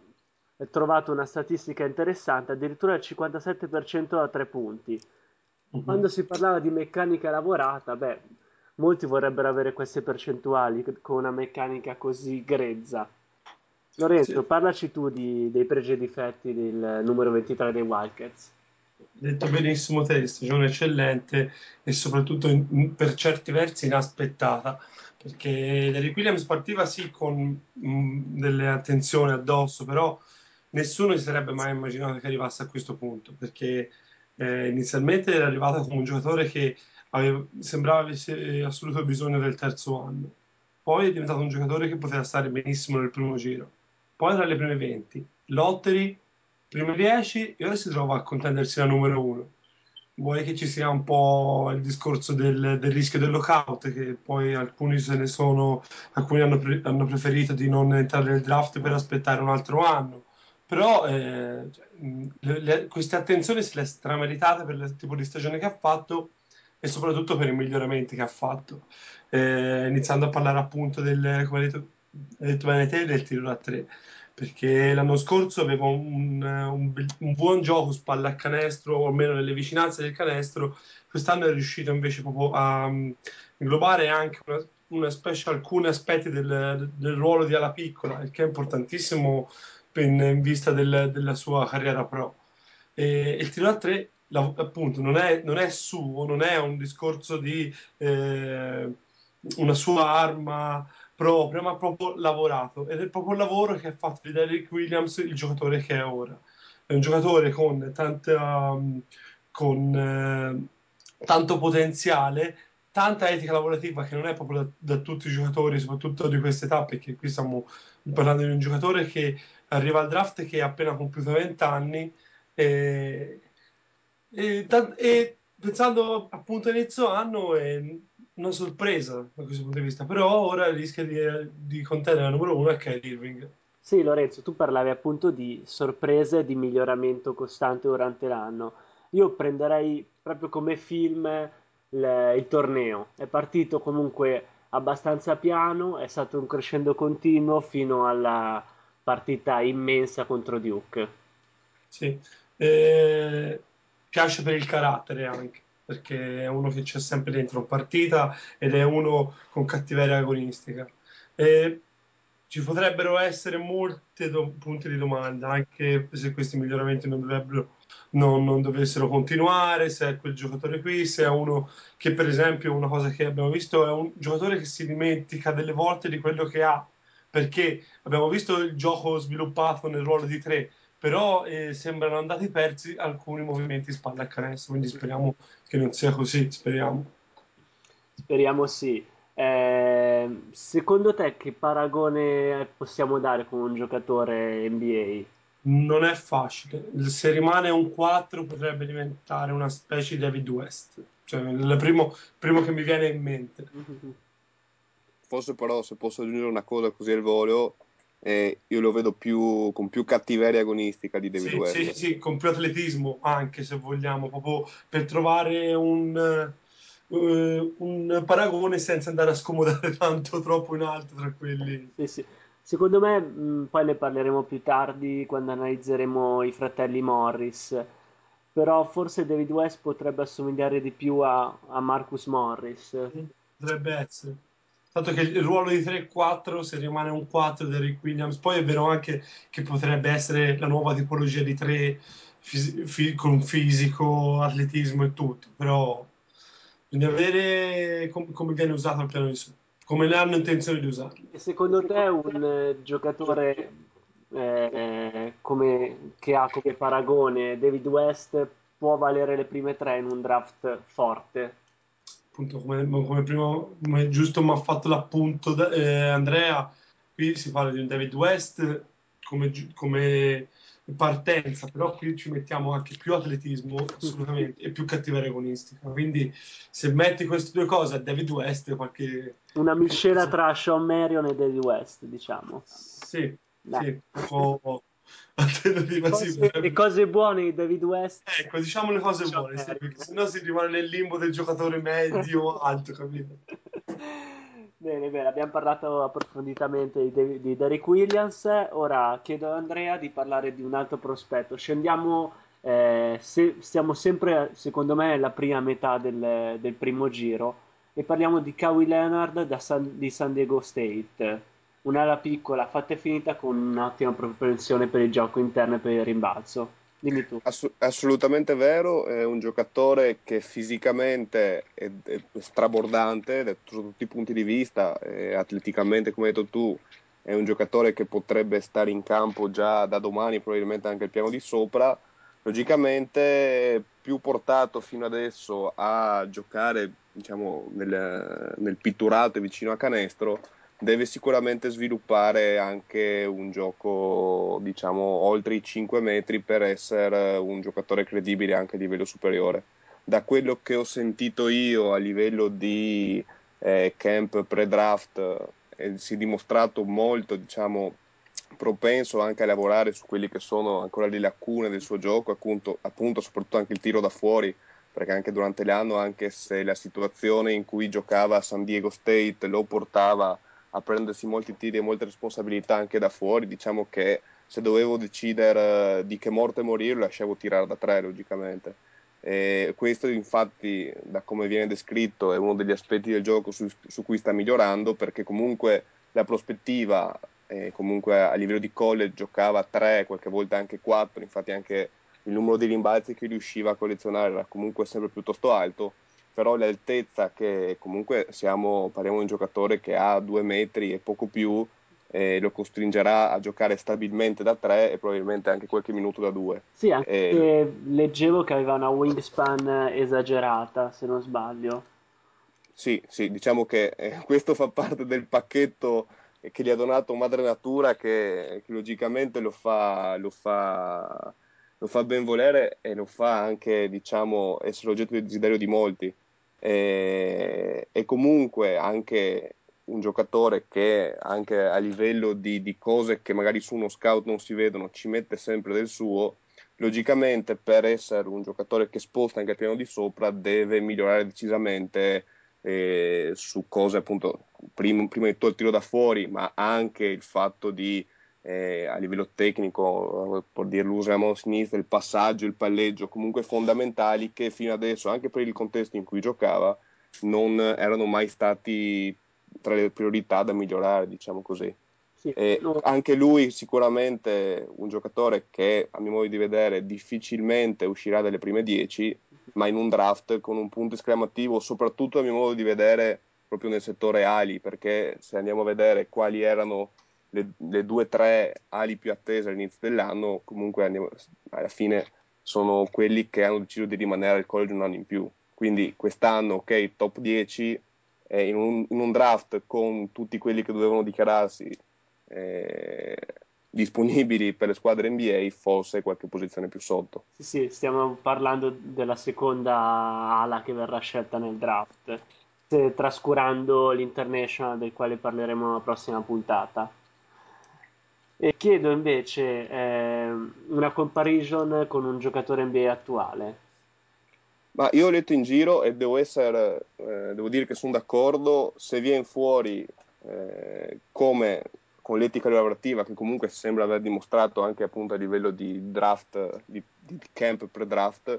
trovato una statistica interessante, addirittura il 57% da tre punti. Quando si parlava di meccanica lavorata, beh, molti vorrebbero avere queste percentuali con una meccanica così grezza. Lorenzo, Sì. parlaci tu di- dei pregi e difetti del numero 23 dei Wildcats. detto benissimo te, stagione eccellente e soprattutto in- per certi versi inaspettata, perché Derrick Williams partiva sì con mh, delle attenzioni addosso, però nessuno si sarebbe mai immaginato che arrivasse a questo punto, perché eh, inizialmente era arrivato come un giocatore che aveva- sembrava avesse assoluto bisogno del terzo anno, poi è diventato un giocatore che poteva stare benissimo nel primo giro, poi tra le prime 20, lottery, prime 10 e ora si trova a contendersi la numero 1. vuoi che ci sia un po' il discorso del, del rischio del lockout, che poi alcuni se ne sono, alcuni hanno, pre- hanno preferito di non entrare nel draft per aspettare un altro anno. Però eh, cioè, le- le- queste attenzioni se le è strameritate per il tipo di stagione che ha fatto e soprattutto per i miglioramenti che ha fatto. Eh, iniziando a parlare appunto del, come detto, bene te, del tiro da tre perché l'anno scorso aveva un, un un buon gioco su palla a canestro, o almeno nelle vicinanze del canestro, quest'anno è riuscito invece proprio a mm, inglobare anche una, una specie, alcuni aspetti del, del ruolo di ala piccola, il che è importantissimo in, in vista del- della sua carriera pro. E il tiro da tre, la- appunto, non è, non è suo, non è un discorso di eh, una sua arma propria, ma proprio lavorato. Ed è proprio il lavoro che ha fatto di Derrick Williams il giocatore che è ora. È un giocatore con tanta, um, con, eh, tanto potenziale, tanta etica lavorativa che non è proprio da, da tutti i giocatori, soprattutto di questa età, perché qui stiamo parlando di un giocatore che arriva al draft che ha appena compiuto 20 anni e, e, e pensando appunto a inizio anno è una sorpresa da questo punto di vista, però ora rischia di, di contendere la numero uno è Kyrie Irving. Sì, Lorenzo, tu parlavi appunto di sorprese e di miglioramento costante durante l'anno. Io prenderei proprio come film il, il torneo. È partito comunque abbastanza piano, è stato un crescendo continuo fino alla partita immensa contro Duke. Sì. Eh, piace per il carattere anche, perché è uno che c'è sempre dentro partita ed è uno con cattiveria agonistica. E ci potrebbero essere molti punti di domanda, anche se questi miglioramenti non dovrebbero, non, non dovessero continuare, se è quel giocatore qui, se è uno che per esempio una cosa che abbiamo visto è un giocatore che si dimentica delle volte di quello che ha, perché abbiamo visto il gioco sviluppato nel ruolo di tre, però eh, sembrano andati persi alcuni movimenti spalla a canestro, quindi speriamo che non sia così, speriamo. Speriamo sì. Eh, secondo te che paragone possiamo dare con un giocatore NBA? Non è facile, se rimane un 4 potrebbe diventare una specie di David West, cioè il primo, primo che mi viene in mente. Forse però, se posso aggiungere una cosa così al volo, eh, io lo vedo più, con più cattiveria agonistica di David Sì, West. sì, sì, con più atletismo anche se vogliamo, proprio per trovare un, eh, un paragone senza andare a scomodare <laughs> tanto troppo in alto tra quelli. Sì, sì. Secondo me, mh, poi ne parleremo più tardi quando analizzeremo i fratelli Morris, però forse David West potrebbe assomigliare di più a, a Marcus Morris. Potrebbe essere. Tanto che il ruolo di 3-4, se rimane un 4 Derrick Williams, poi è vero anche che potrebbe essere la nuova tipologia di 3 fisi- fi- con fisico, atletismo e tutto, però bisogna vedere com- come viene usato al piano di su, come ne hanno intenzione di usarlo. E secondo te un eh, giocatore eh, come- che ha come paragone David West può valere le prime tre in un draft forte? Appunto come, come prima come giusto mi ha fatto l'appunto eh, Andrea qui si parla di un David West come, come partenza però qui ci mettiamo anche più atletismo assolutamente e più cattiveria agonistica quindi se metti queste due cose a David West qualche Una miscela tra Sean Marion e David West, diciamo. sì sì un po' alternativa sì le cose buone di David West. ecco diciamo le cose Sean buone sì, Marion. perché sennò si rimane nel limbo del giocatore medio alto capito <laughs> Bene, bene, abbiamo parlato approfonditamente di, Dav- di Derrick Williams. Ora chiedo ad Andrea di parlare di un altro prospetto. Scendiamo, eh, se- stiamo sempre, secondo me, alla prima metà del, del primo giro e parliamo di Kawhi Leonard da San- di San Diego State. Un'ala piccola, fatta e finita con un'ottima propensione per il gioco interno e per il rimbalzo. Dimmi tu. Ass- assolutamente vero, è un giocatore che fisicamente è, è strabordante da tutti i punti di vista, atleticamente, come hai detto tu, è un giocatore che potrebbe stare in campo già da domani, probabilmente anche al piano di sopra. Logicamente, più portato fino adesso a giocare, diciamo, nel, nel pitturato e vicino a canestro, deve sicuramente sviluppare anche un gioco, diciamo, oltre i 5 metri per essere un giocatore credibile anche a livello superiore. da quello che ho sentito io a livello di eh, camp pre-draft eh, si è dimostrato molto, diciamo, propenso anche a lavorare su quelli che sono ancora le lacune del suo gioco, appunto, appunto soprattutto anche il tiro da fuori, perché anche durante l'anno, anche se la situazione in cui giocava a San Diego State lo portava a prendersi molti tiri e molte responsabilità anche da fuori, diciamo che se dovevo decidere eh, di che morte morire lasciavo tirare da tre logicamente. E questo infatti da come viene descritto è uno degli aspetti del gioco su, su cui sta migliorando perché comunque la prospettiva eh, comunque a livello di college giocava 3, qualche volta anche 4, infatti anche il numero di rimbalzi che riusciva a collezionare era comunque sempre piuttosto alto, però l'altezza che comunque siamo, parliamo di un giocatore che ha due metri e poco più, eh, lo costringerà a giocare stabilmente da 3 e probabilmente anche qualche minuto da 2. Sì, anche Eh, leggevo che aveva una wingspan esagerata, se non sbaglio. Sì, sì, diciamo che eh, <laughs> questo fa parte del pacchetto che gli ha donato Madre Natura che, che logicamente lo fa, lo fa, lo fa ben volere e lo fa anche, diciamo, essere oggetto di desiderio di molti. E, e comunque anche un giocatore che anche a livello di, di cose che magari su uno scout non si vedono ci mette sempre del suo, logicamente per essere un giocatore che sposta anche al piano di sopra deve migliorare decisamente eh, su cose appunto prima, prima di tutto il tiro da fuori ma anche il fatto di eh, a livello tecnico per dire l'uso della mano sinistra il passaggio, il palleggio comunque fondamentali che fino adesso anche per il contesto in cui giocava non erano mai stati tra le priorità da migliorare diciamo così. Sì, anche lui sicuramente un giocatore che a mio modo di vedere difficilmente uscirà dalle prime 10, ma in un draft con un punto esclamativo, soprattutto a mio modo di vedere proprio nel settore ali, perché se andiamo a vedere quali erano le, le due o tre ali più attese all'inizio dell'anno, comunque andiamo- alla fine sono quelli che hanno deciso di rimanere al college un anno in più. Quindi quest'anno, ok, top 10, eh, in, un, in un draft con tutti quelli che dovevano dichiararsi eh, disponibili per le squadre NBA, forse qualche posizione più sotto. sì, sì, stiamo parlando della seconda ala che verrà scelta nel draft, trascurando l'International del quale parleremo nella prossima puntata. E chiedo invece ehm, una comparison con un giocatore NBA attuale. Ma io ho letto in giro e devo essere, eh, devo dire che sono d'accordo, se viene fuori eh, come con l'etica lavorativa che comunque sembra aver dimostrato anche appunto a livello di draft, di, di camp pre-draft,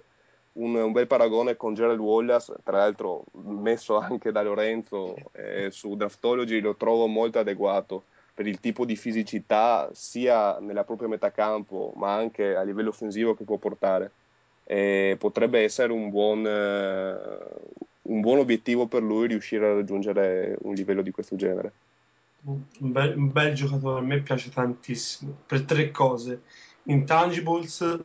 un, un bel paragone con Gerald Wallace, tra l'altro messo anche da Lorenzo eh, su Draftology, lo trovo molto adeguato per il tipo di fisicità sia nella propria metà campo ma anche a livello offensivo che può portare e potrebbe essere un buon, eh, un buon obiettivo per lui riuscire a raggiungere un livello di questo genere. Un bel, un bel giocatore, a me piace tantissimo per tre cose: intangibles,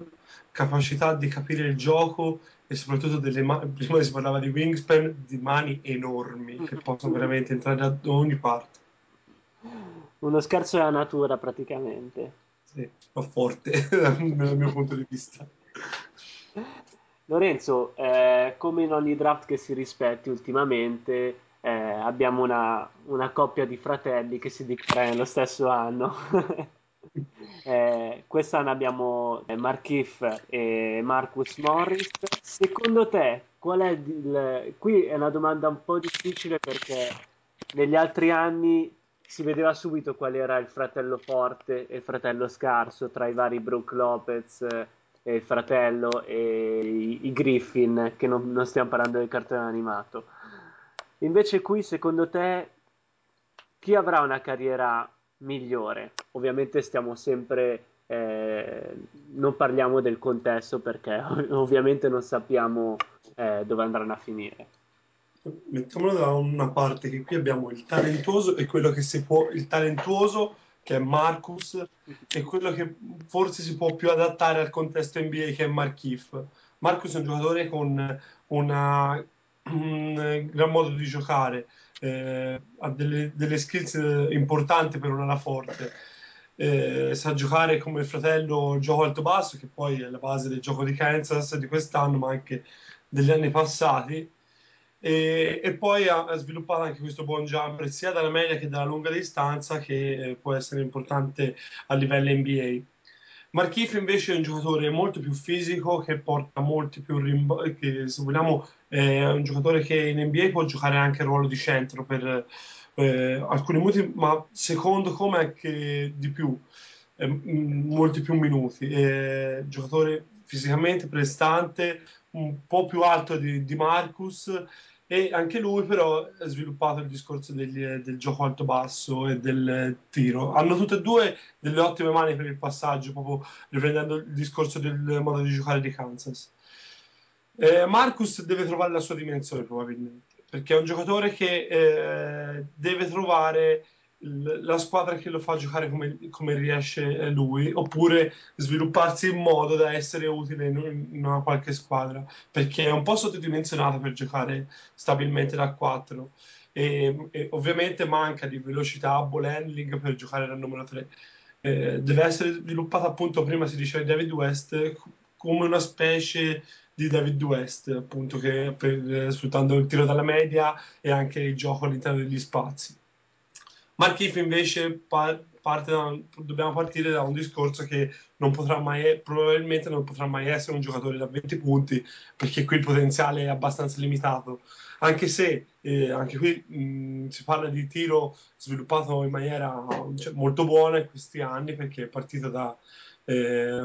capacità di capire il gioco e soprattutto delle mani. Prima si parlava di wingspan, di mani enormi che possono <laughs> veramente entrare da ogni parte. Uno scherzo della natura praticamente. Sì, fa forte <laughs> dal mio punto di vista. Lorenzo, eh, come in ogni draft che si rispetti ultimamente, eh, abbiamo una, una coppia di fratelli che si dichiara nello stesso anno. <laughs> Eh, quest'anno abbiamo eh, Markif e Marcus Morris. Secondo te, qual è il... Qui è una domanda un po' difficile perché negli altri anni si vedeva subito qual era il fratello forte e il fratello scarso tra i vari Brook Lopez eh, e il fratello e i, i Griffin, che non, non stiamo parlando del cartone animato. Invece qui, secondo te, chi avrà una carriera migliore? Ovviamente stiamo sempre, eh, non parliamo del contesto perché <laughs> ovviamente non sappiamo eh, dove andranno a finire. Mettiamolo da una parte che qui abbiamo il talentuoso e quello che si può, il talentuoso che è Marcus e quello che forse si può più adattare al contesto NBA che è Markif. Marcus è un giocatore con una, un gran modo di giocare, eh, ha delle, delle skills importanti per un'ala forte. Eh, sa giocare come il fratello gioco alto basso, che poi è la base del gioco di Kansas di quest'anno, ma anche degli anni passati. E, e poi ha, sviluppato anche questo buon jumper sia dalla media che dalla lunga distanza che eh, può essere importante a livello NBA. Markif invece è un giocatore molto più fisico che porta molti più rimbalzi, se vogliamo è un giocatore che in NBA può giocare anche il ruolo di centro per eh, alcuni minuti, ma secondo come anche di più, eh, molti più minuti. È giocatore fisicamente prestante, un po' più alto di, di Marcus e anche lui però ha sviluppato il discorso degli, del gioco alto-basso e del tiro. Hanno tutte e due delle ottime mani per il passaggio, proprio riprendendo il discorso del modo di giocare di Kansas. Eh, Marcus deve trovare la sua dimensione probabilmente, perché è un giocatore che eh, deve trovare la squadra che lo fa giocare come, come, riesce lui, oppure svilupparsi in modo da essere utile in, una qualche squadra, perché è un po' sottodimensionato per giocare stabilmente da 4 e, e ovviamente manca di velocità, ball handling per giocare da numero 3. Eh, deve essere sviluppato appunto, prima si diceva di David West, come una specie di David West, appunto, che per, sfruttando il tiro dalla media e anche il gioco all'interno degli spazi. Markif invece par- da, dobbiamo partire da un discorso che non potrà mai, probabilmente non potrà mai essere un giocatore da 20 punti perché qui il potenziale è abbastanza limitato. Anche se eh, anche qui mh, si parla di tiro sviluppato in maniera cioè, molto buona in questi anni perché è partito da eh,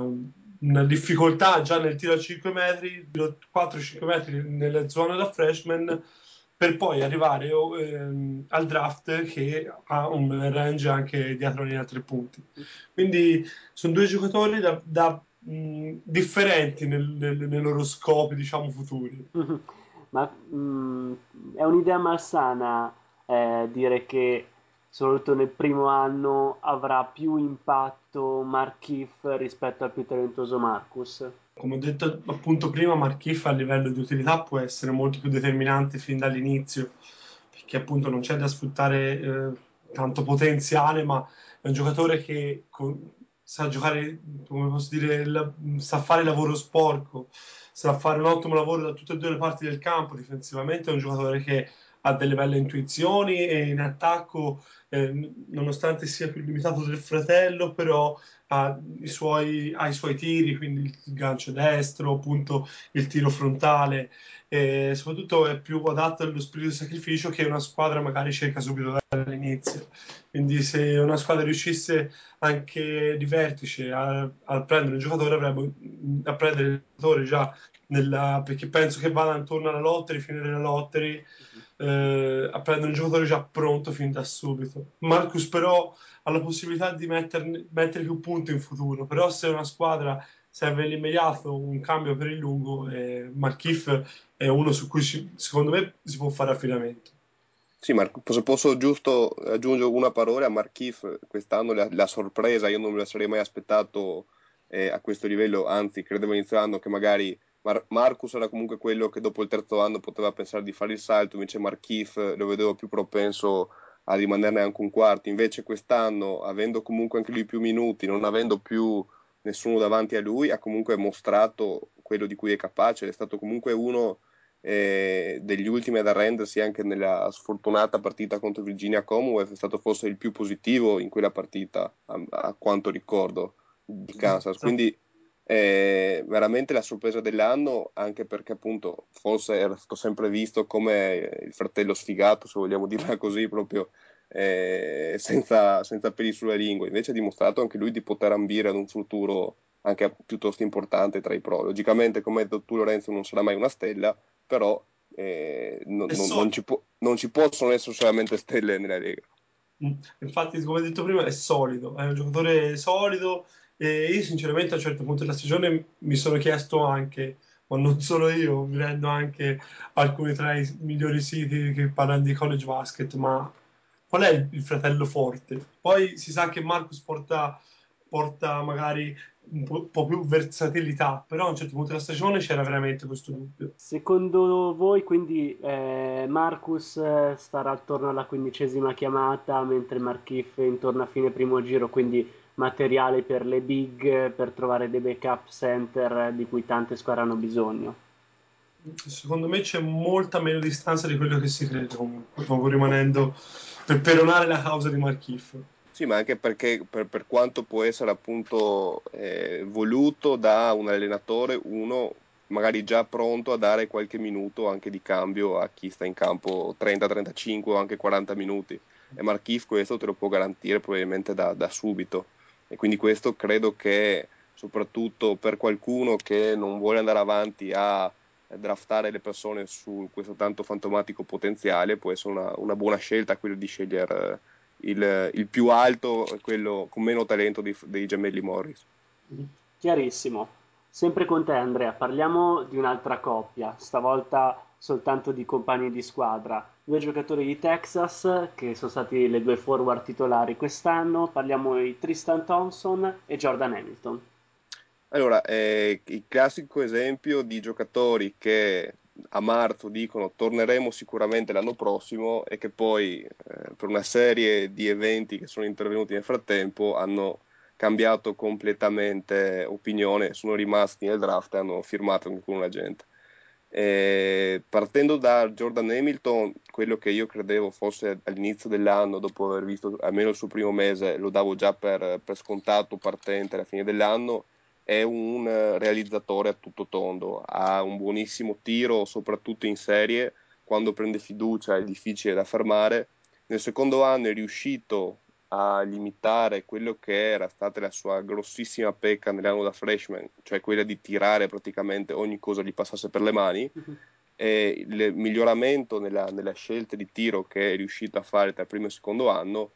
una difficoltà già nel tiro a 5 metri, 4-5 metri nelle zone da freshman per poi arrivare ehm, al draft che ha un range anche dietro linea a tre punti. Quindi sono due giocatori da, da mh, differenti nel, nel, nei loro scopi, diciamo, futuri. <laughs> Ma mh, è un'idea malsana eh, dire che soprattutto nel primo anno avrà più impatto Markif rispetto al più talentuoso Marcus come ho detto appunto prima, Markif a livello di utilità può essere molto più determinante fin dall'inizio, perché appunto non c'è da sfruttare eh, tanto potenziale, ma è un giocatore che con, sa giocare, come posso dire, la, sa fare lavoro sporco, sa fare un ottimo lavoro da tutte e due le parti del campo, difensivamente è un giocatore che ha delle belle intuizioni e in attacco, eh, nonostante sia più limitato del fratello, però suoi, ha i suoi tiri, quindi il gancio destro, appunto il tiro frontale, e soprattutto è più adatto allo spirito di sacrificio che una squadra magari cerca subito dall'inizio. Quindi se una squadra riuscisse anche di vertice a, a prendere un giocatore, avrebbe a prendere il giocatore già nella, perché penso che vada intorno alla lottery, finire la lottery, eh, a prendere un giocatore già pronto fin da subito. Marcus però ha la possibilità di metterne, mettere più punti in futuro, però se una squadra serve l'immediato un cambio per il lungo, eh, Markif è uno su cui ci, secondo me si può fare affidamento. Sì, Mar- se posso giusto aggiungere una parola a Markif, quest'anno la, la sorpresa, io non me la sarei mai aspettato eh, a questo livello, anzi credevo inizio anno che magari Mar- Marcus era comunque quello che dopo il terzo anno poteva pensare di fare il salto, invece Markif lo vedevo più propenso a rimanerne anche un quarto, invece quest'anno, avendo comunque anche lui più minuti, non avendo più nessuno davanti a lui, ha comunque mostrato quello di cui è capace, è stato comunque uno eh, degli ultimi ad arrendersi anche nella sfortunata partita contro Virginia Commonwealth, è stato forse il più positivo in quella partita, a, a quanto ricordo, di Kansas, quindi è veramente la sorpresa dell'anno, anche perché appunto forse era stato sempre visto come il fratello sfigato, se vogliamo <laughs> dirla così, proprio eh, senza, senza peli sulla lingua. Invece ha dimostrato anche lui di poter ambire ad un futuro anche piuttosto importante tra i pro. Logicamente, come hai detto tu Lorenzo, non sarà mai una stella, però eh, non, non, non, ci po- non ci possono essere solamente stelle nella Lega. Mm. Infatti, come detto prima, è solido, è un giocatore solido e io sinceramente a un certo punto della stagione mi sono chiesto anche, ma non solo io, vedendo anche alcuni tra i migliori siti che parlano di college basket, ma qual è il fratello forte? Poi si sa che Marcus porta, porta magari un po', più versatilità, però a un certo punto della stagione c'era veramente questo dubbio. Secondo voi quindi eh, Marcus starà attorno alla quindicesima chiamata, mentre Markif intorno a fine primo giro, quindi materiale per le big, per trovare dei backup center di cui tante squadre hanno bisogno. Secondo me c'è molta meno distanza di quello che si crede comunque, rimanendo per peronare la causa di Markif. Sì, ma anche perché per, per quanto può essere appunto eh, voluto da un allenatore, uno magari già pronto a dare qualche minuto anche di cambio a chi sta in campo 30, 35 o anche 40 minuti. E Markif questo te lo può garantire probabilmente da, da subito. E quindi questo credo che soprattutto per qualcuno che non vuole andare avanti a draftare le persone su questo tanto fantomatico potenziale può essere una, una buona scelta quello di scegliere il, il più alto quello con meno talento dei, dei gemelli Morris. Chiarissimo. Sempre con te Andrea, parliamo di un'altra coppia, stavolta soltanto di compagni di squadra. Due giocatori di Texas che sono stati le due forward titolari quest'anno, parliamo di Tristan Thompson e Jordan Hamilton. Allora, eh, il classico esempio di giocatori che a marzo dicono torneremo sicuramente l'anno prossimo e che poi eh, per una serie di eventi che sono intervenuti nel frattempo hanno cambiato completamente opinione, sono rimasti nel draft e hanno firmato con un agente. E partendo da Jordan Hamilton, quello che io credevo fosse all'inizio dell'anno, dopo aver visto almeno il suo primo mese, lo davo già per, per scontato partente alla fine dell'anno, è un realizzatore a tutto tondo, ha un buonissimo tiro, soprattutto in serie, quando prende fiducia è difficile da fermare. Nel secondo anno è riuscito a limitare quello che era stata la sua grossissima pecca nell'anno da freshman, cioè quella di tirare praticamente ogni cosa gli passasse per le mani. Mhm. E il miglioramento nella, nella scelta di tiro che è riuscito a fare tra il primo e il secondo anno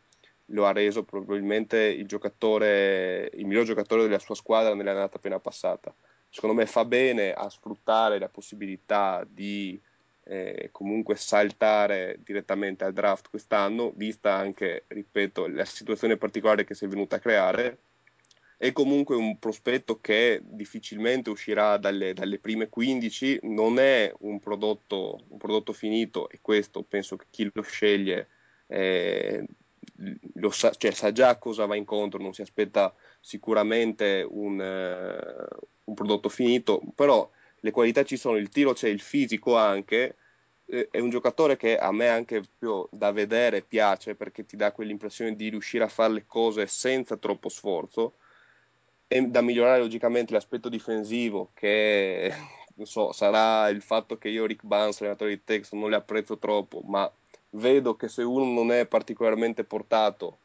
lo ha reso probabilmente il giocatore, il miglior giocatore della sua squadra nell'annata appena passata. Secondo me fa bene a sfruttare la possibilità di eh, comunque saltare direttamente al draft quest'anno, vista anche, ripeto, la situazione particolare che si è venuta a creare. È comunque un prospetto che difficilmente uscirà dalle, dalle prime 15, non è un prodotto, un prodotto finito e questo penso che chi lo sceglie eh, lo sa, cioè, sa già cosa va incontro, non si aspetta sicuramente un, eh, un prodotto finito, però le qualità ci sono, il tiro c'è, il fisico anche, eh, è un giocatore che a me anche più da vedere piace perché ti dà quell'impressione di riuscire a fare le cose senza troppo sforzo. E da migliorare logicamente l'aspetto difensivo che <laughs> non so, sarà il fatto che io Rick Barnes, allenatore di Texas, non le apprezzo troppo, ma vedo che se uno non è particolarmente portato,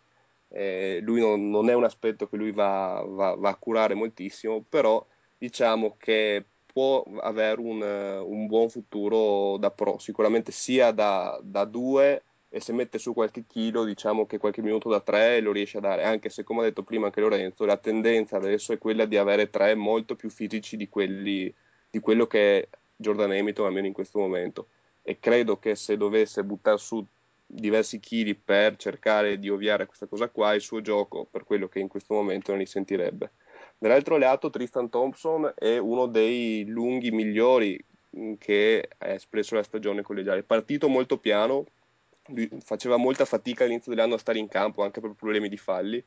eh, lui non, non, è un aspetto che lui va, va, va, a curare moltissimo, però diciamo che può avere un, un buon futuro da pro, sicuramente sia da, da due e se mette su qualche chilo diciamo che qualche minuto da tre lo riesce a dare, anche se come ha detto prima anche Lorenzo, la tendenza adesso è quella di avere tre molto più fisici di, quelli, di quello che è Jordan Hamilton almeno in questo momento e credo che se dovesse buttare su diversi chili per cercare di ovviare questa cosa qua, il suo gioco, per quello che in questo momento non li sentirebbe. Dall'altro lato, Tristan Thompson è uno dei lunghi migliori che ha espresso la stagione collegiale. Partito molto piano, faceva molta fatica all'inizio dell'anno a stare in campo anche per problemi di falli.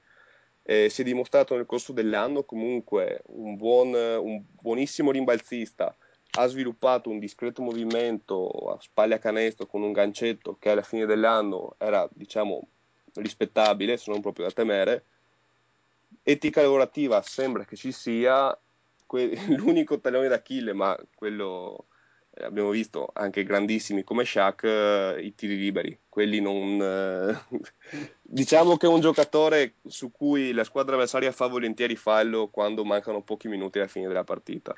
Eh, si è dimostrato nel corso dell'anno comunque un, buon, un buonissimo rimbalzista, ha sviluppato un discreto movimento a spalle a canestro con un gancetto che alla fine dell'anno era, diciamo, rispettabile, se non proprio da temere. Etica lavorativa sembra che ci sia, que- <laughs> l'unico tallone d'Achille, ma quello eh, abbiamo visto anche grandissimi come Shaq, eh, i tiri liberi. Quelli non. Eh, <laughs> diciamo che è un giocatore su cui la squadra avversaria fa volentieri fallo quando mancano pochi minuti alla fine della partita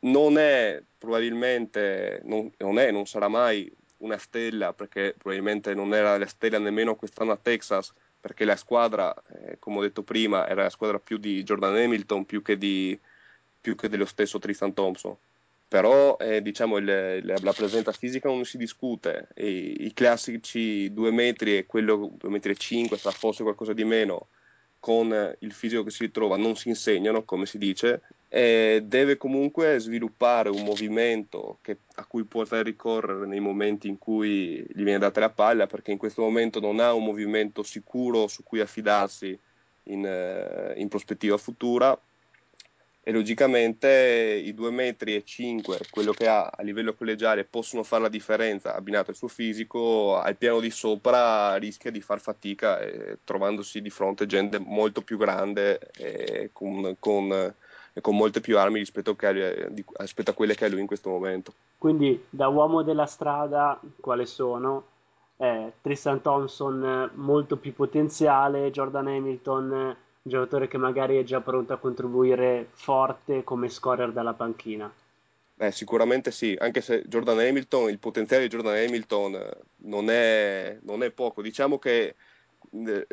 non è probabilmente, non, non, è, non sarà mai una stella, perché probabilmente non era la stella nemmeno quest'anno a Texas, perché la squadra, eh, come ho detto prima, era la squadra più di Jordan Hamilton più che, di, più che dello stesso Tristan Thompson. Però eh, diciamo il, la presenza fisica non si discute, e i classici due metri e quello 2 metri e 5, sarà forse qualcosa di meno, con il fisico che si ritrova non si insegnano, come si dice, e deve comunque sviluppare un movimento che, a cui poter ricorrere nei momenti in cui gli viene data la palla, perché in questo momento non ha un movimento sicuro su cui affidarsi in, eh, in prospettiva futura e logicamente i 2 metri e 5, quello che ha a livello collegiale, possono fare la differenza abbinato al suo fisico, al piano di sopra rischia di far fatica eh, trovandosi di fronte gente molto più grande e con, con, e con molte più armi rispetto, che, di, rispetto a quelle che ha lui in questo momento. Quindi da uomo della strada, quale sono? Eh, Tristan Thompson molto più potenziale, Jordan Hamilton un giocatore che magari è già pronto a contribuire forte come scorer dalla panchina. Beh, sicuramente sì, anche se Jordan Hamilton, il potenziale di Jordan Hamilton eh, non è, non è poco. Diciamo che eh,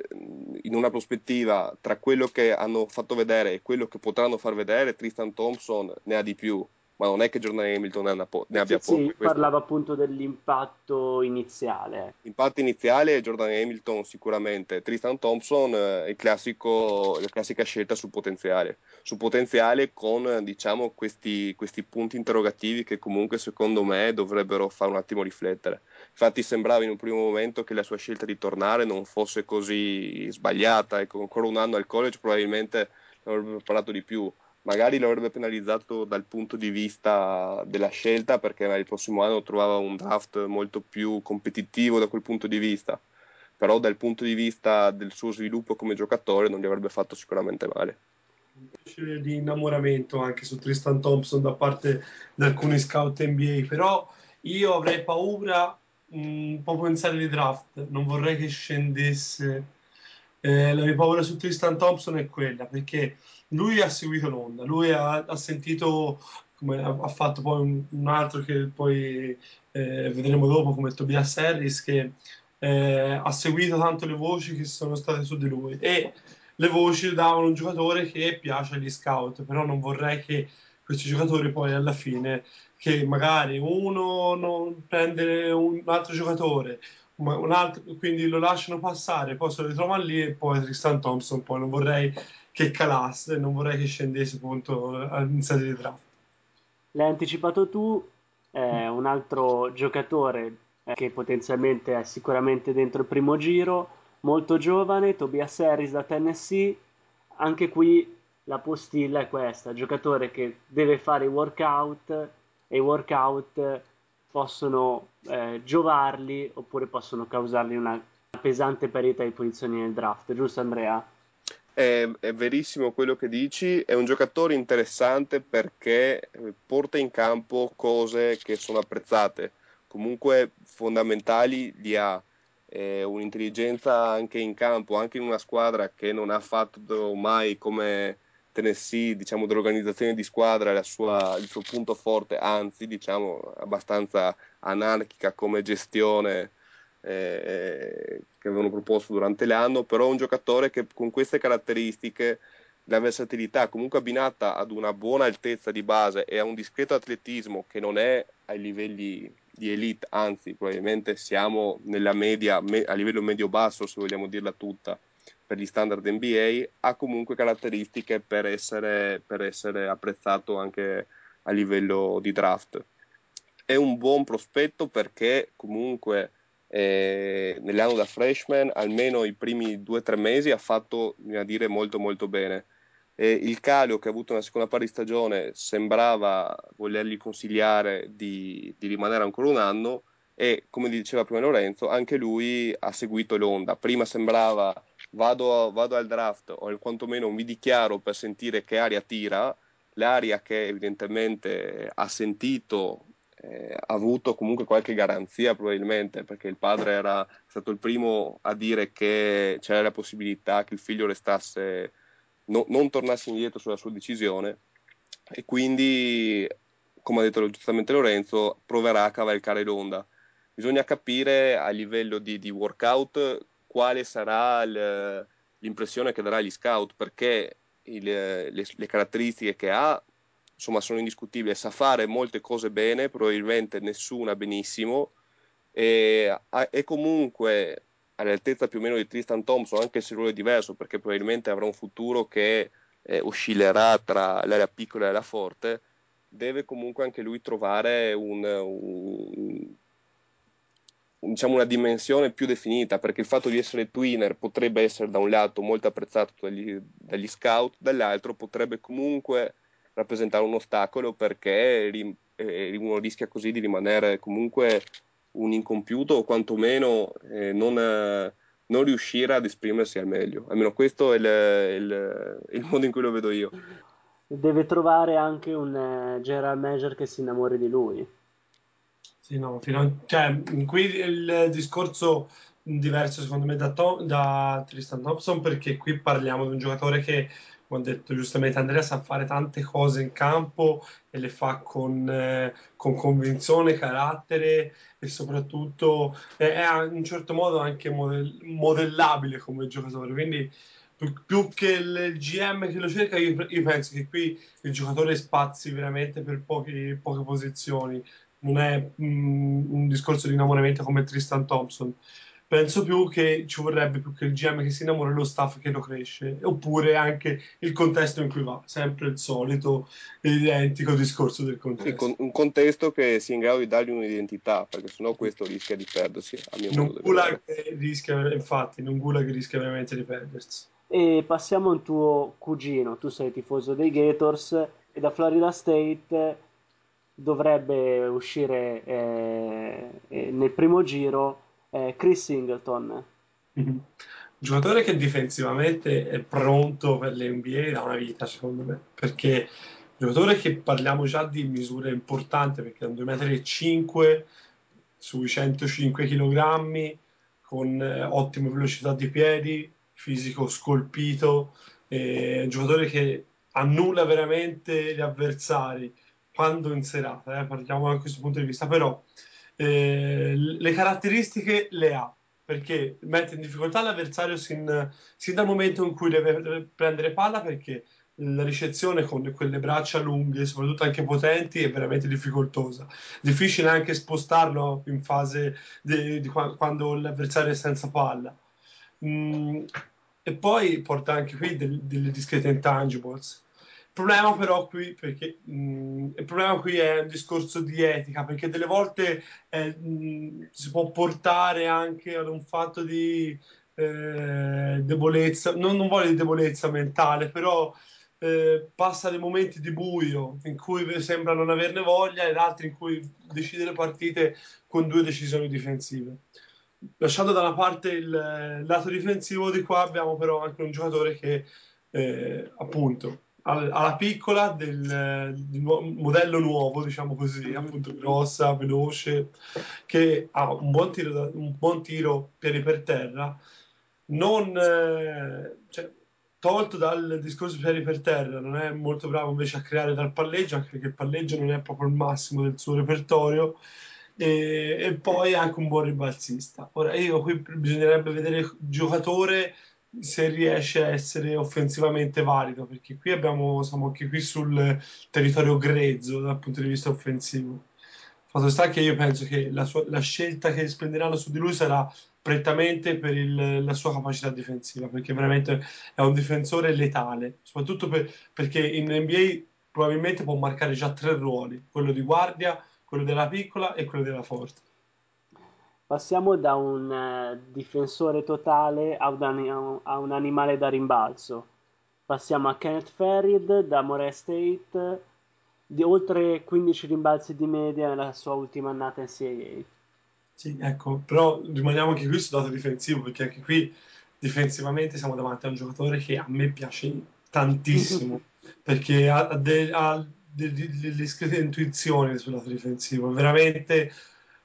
in una prospettiva tra quello che hanno fatto vedere e quello che potranno far vedere, Tristan Thompson ne ha di più ma non è che Jordan Hamilton ne, po- ne abbia sì, poco. Sì, parlava appunto dell'impatto iniziale. L'impatto iniziale è Jordan Hamilton sicuramente, Tristan Thompson è il classico, la classica scelta sul potenziale, sul potenziale con diciamo questi, questi punti interrogativi che comunque secondo me dovrebbero fare un attimo riflettere. Infatti sembrava in un primo momento che la sua scelta di tornare non fosse così sbagliata, ecco, ancora un anno al college probabilmente ne avrebbe parlato di più magari lo avrebbe penalizzato dal punto di vista della scelta perché il prossimo anno trovava un draft molto più competitivo da quel punto di vista. Però dal punto di vista del suo sviluppo come giocatore non gli avrebbe fatto sicuramente male. Di innamoramento anche su Tristan Thompson da parte di alcuni scout NBA però io avrei paura un po' pensare di draft. Non vorrei che scendesse. Eh, la mia paura su Tristan Thompson è quella perché lui ha seguito l'onda, lui ha, ha sentito come ha, fatto poi un, un, altro che poi eh, vedremo dopo come Tobias Harris che eh, ha seguito tanto le voci che sono state su di lui. E le voci davano un giocatore che piace agli scout però non vorrei che questi giocatori poi alla fine che magari uno non prende un altro giocatore un altro, quindi lo lasciano passare poi se lo ritrovano lì e poi Tristan Thompson poi non vorrei che calasse, non vorrei che scendesse appunto in sede di draft. L'hai anticipato tu, eh, un altro giocatore eh, che potenzialmente è sicuramente dentro il primo giro, molto giovane, Tobias Harris da Tennessee, anche qui la postilla è questa, giocatore che deve fare i workout e i workout possono eh, giovarli oppure possono causargli una pesante perdita di posizioni nel draft, giusto Andrea? È, è, verissimo quello che dici, è un giocatore interessante perché eh, porta in campo cose che sono apprezzate, comunque fondamentali li ha, eh, un'intelligenza anche in campo, anche in una squadra che non ha fatto mai come Tennessee, diciamo, dell'organizzazione di squadra sua, il suo punto forte, anzi, diciamo, abbastanza anarchica come gestione eh, che avevano proposto durante l'anno, però un giocatore che con queste caratteristiche, la versatilità comunque abbinata ad una buona altezza di base e a un discreto atletismo che non è ai livelli di elite, anzi probabilmente siamo nella media, me, a livello medio-basso se vogliamo dirla tutta, per gli standard NBA, ha comunque caratteristiche per essere, per essere apprezzato anche a livello di draft. È un buon prospetto perché comunque eh, nell'anno da freshman, almeno i primi due o tre mesi, ha fatto, a dire, molto molto bene. Eh, il Calio che ha avuto una seconda parte di stagione sembrava volergli consigliare di, di, rimanere ancora un anno e come diceva prima Lorenzo anche lui ha seguito l'onda prima sembrava vado, vado al draft o quantomeno mi dichiaro per sentire che aria tira l'aria che evidentemente ha sentito eh, avuto comunque qualche garanzia probabilmente perché il padre era stato il primo a dire che c'era la possibilità che il figlio restasse, no, non tornasse indietro sulla sua decisione e quindi, come ha detto giustamente Lorenzo, proverà a cavalcare l'onda. Bisogna capire a livello di, di workout quale sarà l'impressione che darà agli scout perché il, le, le caratteristiche che ha insomma sono indiscutibili, sa fare molte cose bene, probabilmente nessuna benissimo, e, e comunque all'altezza più o meno di Tristan Thompson, anche se lui è diverso, perché probabilmente avrà un futuro che eh, oscillerà tra l'area piccola e la forte, deve comunque anche lui trovare un, un, diciamo una dimensione più definita, perché il fatto di essere twinner potrebbe essere da un lato molto apprezzato dagli, dagli scout, dall'altro potrebbe comunque rappresentare un ostacolo perché rim- eh, uno rischia così di rimanere comunque un incompiuto o quantomeno eh, non, eh, non, riuscire ad esprimersi al meglio. Almeno questo è il, il, il, modo in cui lo vedo io. Deve trovare anche un uh, general manager che si innamori di lui. Sì, no, a, cioè, qui il discorso diverso secondo me da, Tom, da Tristan Thompson perché qui parliamo di un giocatore che come ha detto giustamente Andrea, sa fare tante cose in campo e le fa con, eh, con convinzione, carattere e soprattutto è, è in un certo modo anche modell- modellabile come giocatore. Quindi più, che il GM che lo cerca, io, io, penso che qui il giocatore spazi veramente per pochi, poche posizioni. Non è mm, un discorso di innamoramento come Tristan Thompson penso più che ci vorrebbe più che il GM che si innamora lo staff che lo cresce, oppure anche il contesto in cui va, sempre il solito identico discorso del contesto. Sì, un contesto che sia in grado di dargli un'identità, perché sennò questo rischia di perdersi, a mio non modo di gula che rischia, infatti, non gula che rischia veramente di perdersi. E passiamo a un tuo cugino, tu sei tifoso dei Gators e da Florida State dovrebbe uscire eh, nel primo giro eh, Chris Singleton. Mm-hmm. Giocatore che difensivamente è pronto per l'NBA da una vita, secondo me, perché giocatore che parliamo già di misure importanti, perché è un 2,5 m sui 105 kg, con eh, ottime velocità di piedi, fisico scolpito, eh, giocatore che annulla veramente gli avversari quando in serata, eh, parliamo da questo punto di vista, però eh, le caratteristiche le ha perché mette in difficoltà l'avversario sin, sin, dal momento in cui deve prendere palla perché la ricezione con quelle braccia lunghe, soprattutto anche potenti, è veramente difficoltosa. Difficile anche spostarlo in fase di, di quando l'avversario è senza palla. Mm, e poi porta anche qui del, delle discrete intangibles. Il problema però qui, perché, mh, il problema qui è un discorso di etica, perché delle volte eh, mh, si può portare anche ad un fatto di eh, debolezza, non, non voglio di debolezza mentale, però eh, passa dei momenti di buio in cui sembra non averne voglia ed altri in cui decide le partite con due decisioni difensive. Lasciando da una parte il, il lato difensivo, di qua abbiamo però anche un giocatore che eh, appunto alla piccola del, del modello nuovo, diciamo così, appunto grossa, veloce, che ha un buon tiro, da, un buon tiro piedi per terra, non eh, cioè, tolto dal discorso piedi per terra, non è molto bravo invece a creare dal palleggio, anche perché il palleggio non è proprio il massimo del suo repertorio. E, e poi anche un buon ribalzista. Ora, io qui bisognerebbe vedere il giocatore se riesce a essere offensivamente valido, perché qui abbiamo, siamo anche qui sul territorio grezzo dal punto di vista offensivo. Fatto sta che io penso che la, sua, la scelta che spenderanno su di lui sarà prettamente per il, la sua capacità difensiva, perché veramente è un difensore letale, soprattutto per, perché in NBA probabilmente può marcare già tre ruoli, quello di guardia, quello della piccola e quello della forte. Passiamo da un uh, difensore totale a un, a un, animale da rimbalzo. Passiamo a Kenneth Farid da Moray State, di oltre 15 rimbalzi di media nella sua ultima annata in CAA. Sì, ecco, però rimaniamo anche qui sul lato difensivo, perché anche qui difensivamente siamo davanti a un giocatore che a me piace tantissimo, perché ha, ha, de, ha delle discrete intuizioni sul lato difensivo, veramente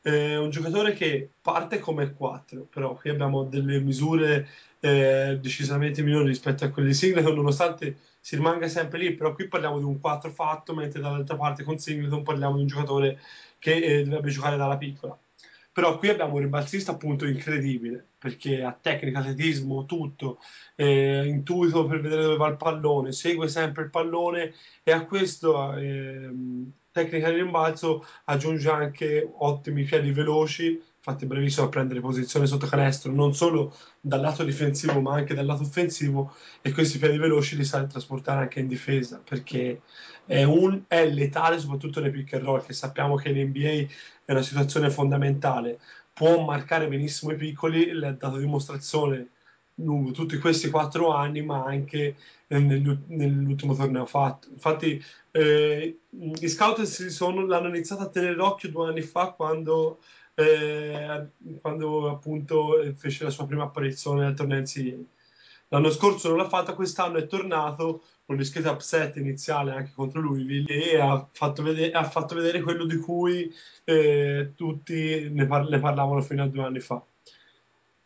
eh, un giocatore che parte come 4, però qui abbiamo delle misure eh, decisamente minori rispetto a quelle di Singleton, nonostante si rimanga sempre lì, però qui parliamo di un 4 fatto, mentre dall'altra parte con Singleton parliamo di un giocatore che eh, dovrebbe giocare dalla piccola. Però qui abbiamo un ribalzista appunto incredibile, perché ha tecnica, atletismo, tutto, eh, intuito per vedere dove va il pallone, segue sempre il pallone e a questo eh, tecnica di rimbalzo aggiunge anche ottimi piedi veloci, infatti brevissimo a prendere posizione sotto canestro, non solo dal lato difensivo ma anche dal lato offensivo e questi piedi veloci li sa trasportare anche in difesa perché è, un, è letale soprattutto nei pick and roll che sappiamo che in NBA è una situazione fondamentale. Può marcare benissimo i piccoli, l'ha dato dimostrazione lungo tutti questi quattro anni, ma anche eh, nell'u- nell'ultimo torneo fatto. Infatti, eh, gli scout sono, l'hanno iniziato a tenere d'occhio due anni fa quando, eh, quando appunto eh, fece la sua prima apparizione al torneo NCAA. L'anno scorso non l'ha fatta, quest'anno è tornato con un discreto upset iniziale anche contro Louisville e ha fatto vedere, ha fatto vedere quello di cui eh, tutti ne, par- ne parlavano fino a due anni fa.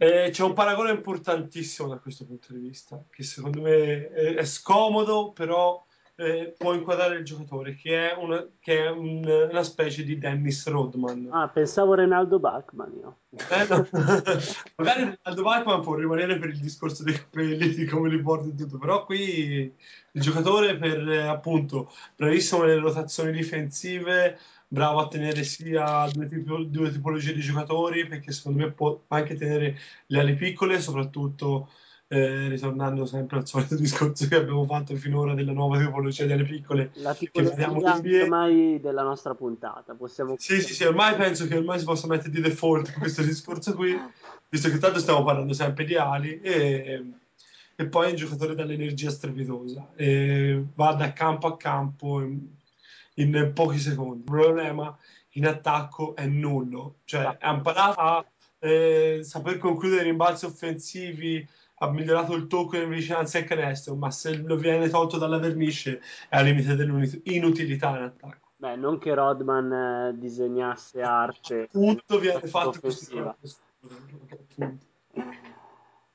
Eh, c'è un paragone importantissimo da questo punto di vista, che secondo me è, è scomodo, però eh, può inquadrare il giocatore, che è, una, che è un- una specie di Dennis Rodman. Ah, pensavo Renaldo Bachman io. Eh, no. <laughs> Magari Ronaldo Bachman può rimanere per il discorso dei capelli, di come li porta e tutto, però qui il giocatore per eh, appunto bravissimo nelle rotazioni difensive, bravo a tenere sia due, tipo- due tipologie di giocatori, perché secondo me può anche tenere le ali piccole, soprattutto eh, ritornando sempre al solito <laughs> discorso che abbiamo fatto finora della nuova tipologia ali piccole La che in NBA. ormai della nostra puntata, possiamo... Sì, sì, sì, ormai penso che ormai si possa mettere di default <laughs> questo discorso qui, visto che tanto stiamo parlando sempre di ali e, e poi è un giocatore dall'energia strepitosa e va da campo a campo in, pochi secondi. Il problema in attacco è nullo, cioè ha imparato a eh, saper concludere rimbalzi offensivi, ha migliorato il tocco in vicinanza al canestro, ma se lo viene tolto dalla vernice è al limite dell'inutilità in attacco. Beh, non che Rodman eh, disegnasse arte Appunto viene fatto offensiva. appunto.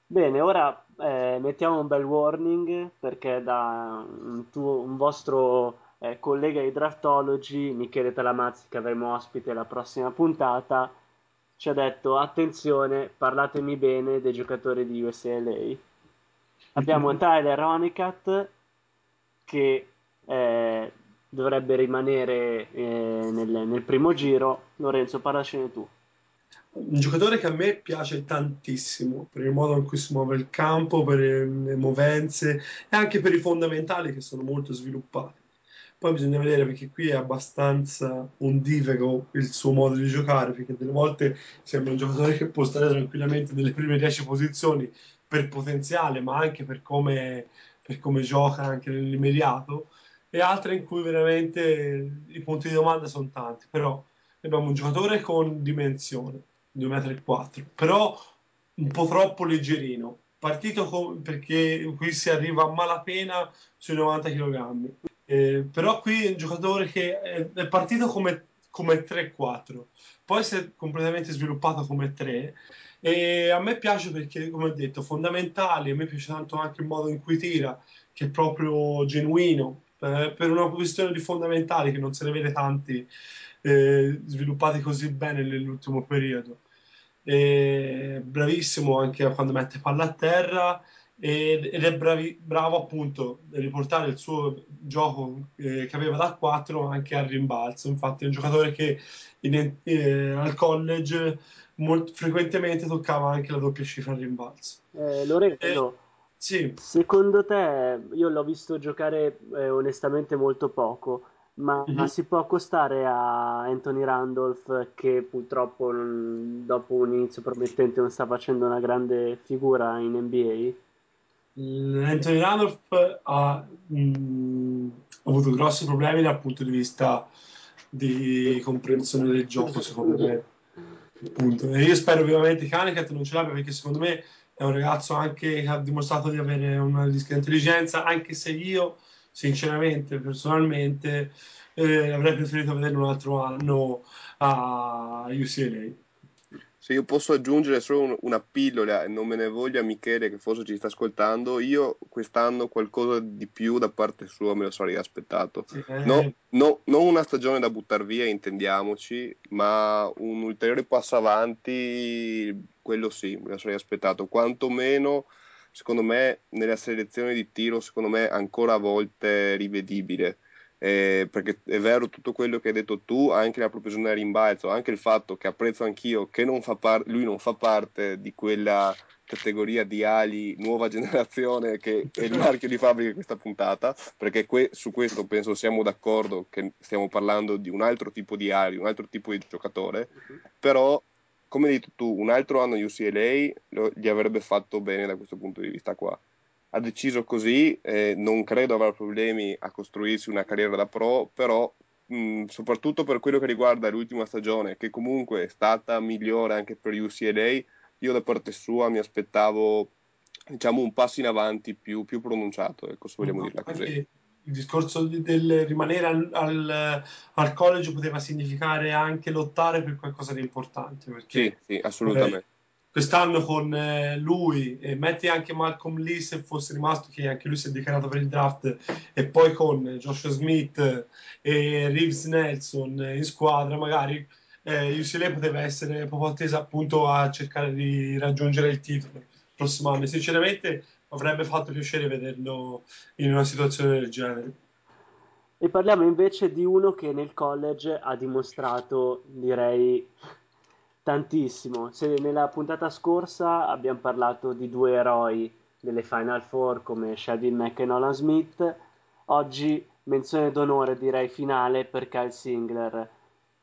Bene, ora eh, mettiamo un bel warning perché da un, tuo- un vostro eh, collega di Draftology, Michele Talamazzi, che avremo ospite la prossima puntata, ci ha detto attenzione, parlatemi bene dei giocatori di USLA. Abbiamo Tyler Honicat che eh, dovrebbe rimanere eh, nel, nel primo giro. Lorenzo, parlacene tu. Un giocatore che a me piace tantissimo per il modo in cui si muove il campo, per le movenze e anche per i fondamentali che sono molto sviluppati. Poi bisogna vedere perché qui è abbastanza ondivego il suo modo di giocare, perché delle volte sembra un giocatore che può stare tranquillamente nelle prime 10 posizioni per potenziale, ma anche per come, per come gioca anche nell'immediato, e altre in cui veramente i punti di domanda sono tanti. Però abbiamo un giocatore con dimensione, 2,4 m, però un po' troppo leggerino. Partito co- perché qui si arriva a malapena sui 90 kg. Eh, però qui è un giocatore che è, partito come, come 3-4, poi si è completamente sviluppato come 3 e a me piace perché, come ho detto, fondamentali, a me piace tanto anche il modo in cui tira, che è proprio genuino, eh, per una questione di fondamentali che non se ne vede tanti eh, sviluppati così bene nell'ultimo periodo. E bravissimo anche quando mette palla a terra ed ed è bravi- bravo appunto a riportare il suo gioco eh, che aveva da 4 anche al rimbalzo. Infatti è un giocatore che in- eh, al college molt- frequentemente toccava anche la doppia cifra al rimbalzo. Eh, Eh, Lorenzo, sì, secondo te, io l'ho visto giocare eh, onestamente molto poco, ma Mhm. si può accostare a Anthony Randolph che purtroppo non- dopo un inizio promettente non sta facendo una grande figura in NBA? Mm, Anthony Randolph ha, mm, ha avuto grossi problemi dal punto di vista di comprensione del gioco, secondo me. Appunto. E io spero vivamente che Aniket non ce l'abbia perché secondo me è un ragazzo anche che ha dimostrato di avere una discreta intelligenza, anche se io, sinceramente, personalmente, eh, avrei preferito vederlo un altro anno a UCLA. Se io posso aggiungere solo un- una pillola e non me ne voglia Michele che forse ci sta ascoltando, io quest'anno qualcosa di più da parte sua me lo sarei aspettato. Eh, No, no- non una stagione da buttare via, intendiamoci, ma un ulteriore passo avanti, quello sì, me lo sarei aspettato. Quantomeno, secondo me, nella selezione di tiro, secondo me, ancora a volte rivedibile. Eh, perché è vero tutto quello che hai detto tu, anche la propria rimbalzo, anche il fatto che apprezzo anch'io che non par- lui non fa parte di quella categoria di ali nuova generazione che è il marchio di fabbrica di questa puntata, perché que- su questo penso siamo d'accordo che stiamo parlando di un altro tipo di ali, un altro tipo di giocatore, però come hai detto tu, un altro anno UCLA lo- gli avrebbe fatto bene da questo punto di vista qua. Ha deciso così, eh, non credo avrà problemi a costruirsi una carriera da pro, però mh, soprattutto per quello che riguarda l'ultima stagione, che comunque è stata migliore anche per UCLA, io da parte sua mi aspettavo diciamo un passo in avanti più, più pronunciato, ecco, se vogliamo dirla così. Il discorso di- del rimanere al, al, al college poteva significare anche lottare per qualcosa di importante. Perché Sì, sì, assolutamente. eh, quest'anno con eh, lui e metti anche Malcolm Lee se fosse rimasto, che anche lui si è dichiarato per il draft, e poi con Joshua Smith e Reeves Nelson in squadra, magari eh, UCLA poteva essere proprio attesa appunto a cercare di raggiungere il titolo il prossimo anno. E Sinceramente avrebbe fatto piacere vederlo in una situazione del genere. E parliamo invece di uno che nel college ha dimostrato, direi, tantissimo. Se nella puntata scorsa abbiamo parlato di due eroi delle Final Four come Shadin Mack e Nolan Smith, oggi menzione d'onore, direi finale per Kyle Singler,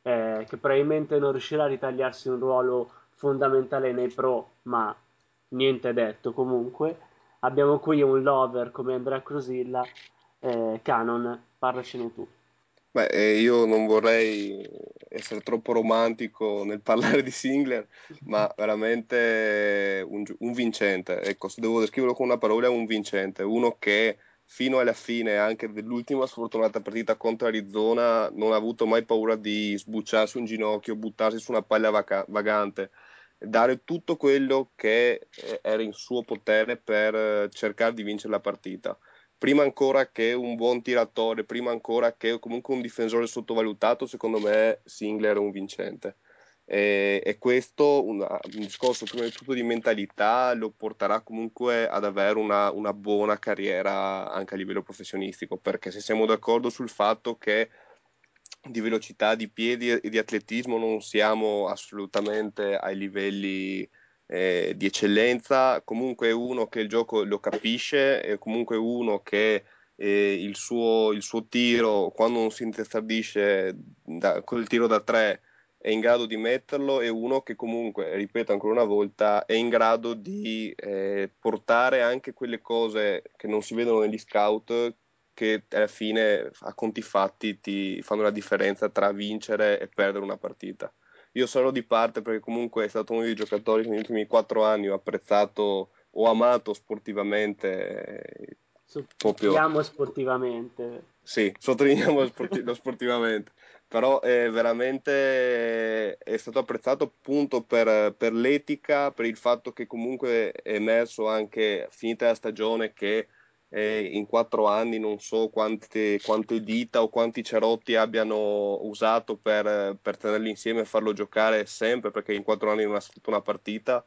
eh, che probabilmente non riuscirà a ritagliarsi un ruolo fondamentale nei pro, ma niente detto comunque. Abbiamo qui un lover come Andrea Crosilla, eh, Canon, parlacene tu. Beh, eh, io non vorrei essere troppo romantico nel <laughs> parlare di Singler, ma veramente un, un vincente. Ecco, se devo descriverlo con una parola, è un vincente. Uno che fino alla fine, anche dell'ultima sfortunata partita contro Arizona, non ha avuto mai paura di sbucciarsi un ginocchio, buttarsi su una palla vaca- vagante, dare tutto quello che eh, era in suo potere per eh, cercare di vincere la partita prima ancora che un buon tiratore, prima ancora che comunque un difensore sottovalutato, secondo me Singler è un vincente. E, e questo, una- un discorso prima di tutto di mentalità, lo porterà comunque ad avere una, una buona carriera anche a livello professionistico, perché se siamo d'accordo sul fatto che di velocità, di piedi e di atletismo non siamo assolutamente ai livelli eh, di eccellenza, comunque uno che il gioco lo capisce, è comunque uno che eh, il, suo, il suo tiro, quando non si intestardisce col tiro da tre, è in grado di metterlo, è uno che comunque, ripeto ancora una volta, è in grado di eh, portare anche quelle cose che non si vedono negli scout che alla fine a conti fatti ti fanno la differenza tra vincere e perdere una partita. Io sarò di parte perché comunque è stato uno dei giocatori che negli ultimi quattro anni ho apprezzato, ho amato sportivamente, eh, proprio Sottolineiamo sportivamente. sì, sottolineiamo sporti- lo sportivamente, però è veramente è stato apprezzato appunto per, per l'etica, per il fatto che comunque è emerso anche finita la stagione che eh, in quattro anni non so quante, quante dita o quanti cerotti abbiano usato per, per tenerli insieme e farlo giocare sempre, perché in quattro anni non ha scritto una partita.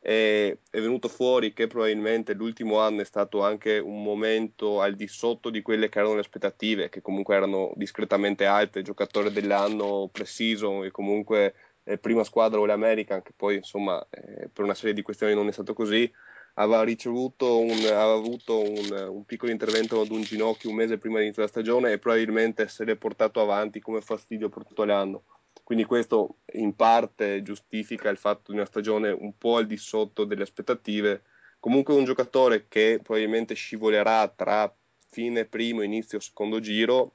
E è venuto fuori che probabilmente l'ultimo anno è stato anche un momento al di sotto di quelle che erano le aspettative, che comunque erano discretamente alte, giocatore dell'anno preciso e comunque eh, prima squadra All American, che poi insomma eh, per una serie di questioni non è stato così, aveva ricevuto un, aveva avuto un, un piccolo intervento ad un ginocchio un mese prima dell'inizio della stagione e probabilmente se l'è portato avanti come fastidio per tutto l'anno. Quindi questo in parte giustifica il fatto di una stagione un po' al di sotto delle aspettative. Comunque un giocatore che probabilmente scivolerà tra fine primo e inizio secondo giro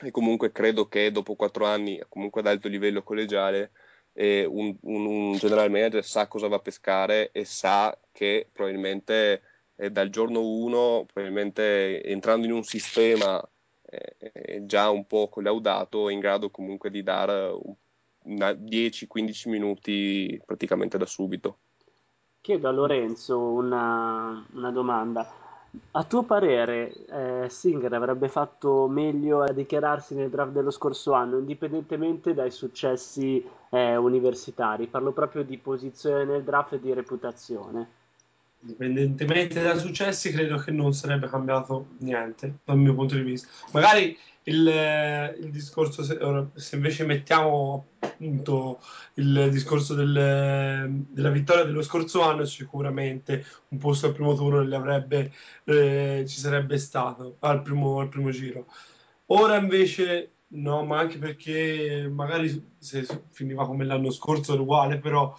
e comunque credo che dopo quattro anni comunque ad alto livello collegiale eh, un, un, un general manager sa cosa va a pescare e sa che probabilmente eh, dal giorno 1, probabilmente entrando in un sistema eh, eh, già un po' collaudato, è in grado comunque di dare un- una 10-15 minuti praticamente da subito. Chiedo a Lorenzo una, una domanda. A tuo parere, eh, Singer avrebbe fatto meglio a dichiararsi nel draft dello scorso anno, indipendentemente dai successi eh, universitari? Parlo proprio di posizione nel draft e di reputazione. Indipendentemente dai successi, credo che non sarebbe cambiato niente dal mio punto di vista. Magari il, eh, il discorso, se, se invece mettiamo appunto il discorso del- della vittoria dello scorso anno, sicuramente un posto al primo turno avrebbe, eh, ci sarebbe stato al primo, al primo giro. Ora invece No, ma anche perché magari se finiva come l'anno scorso era uguale, però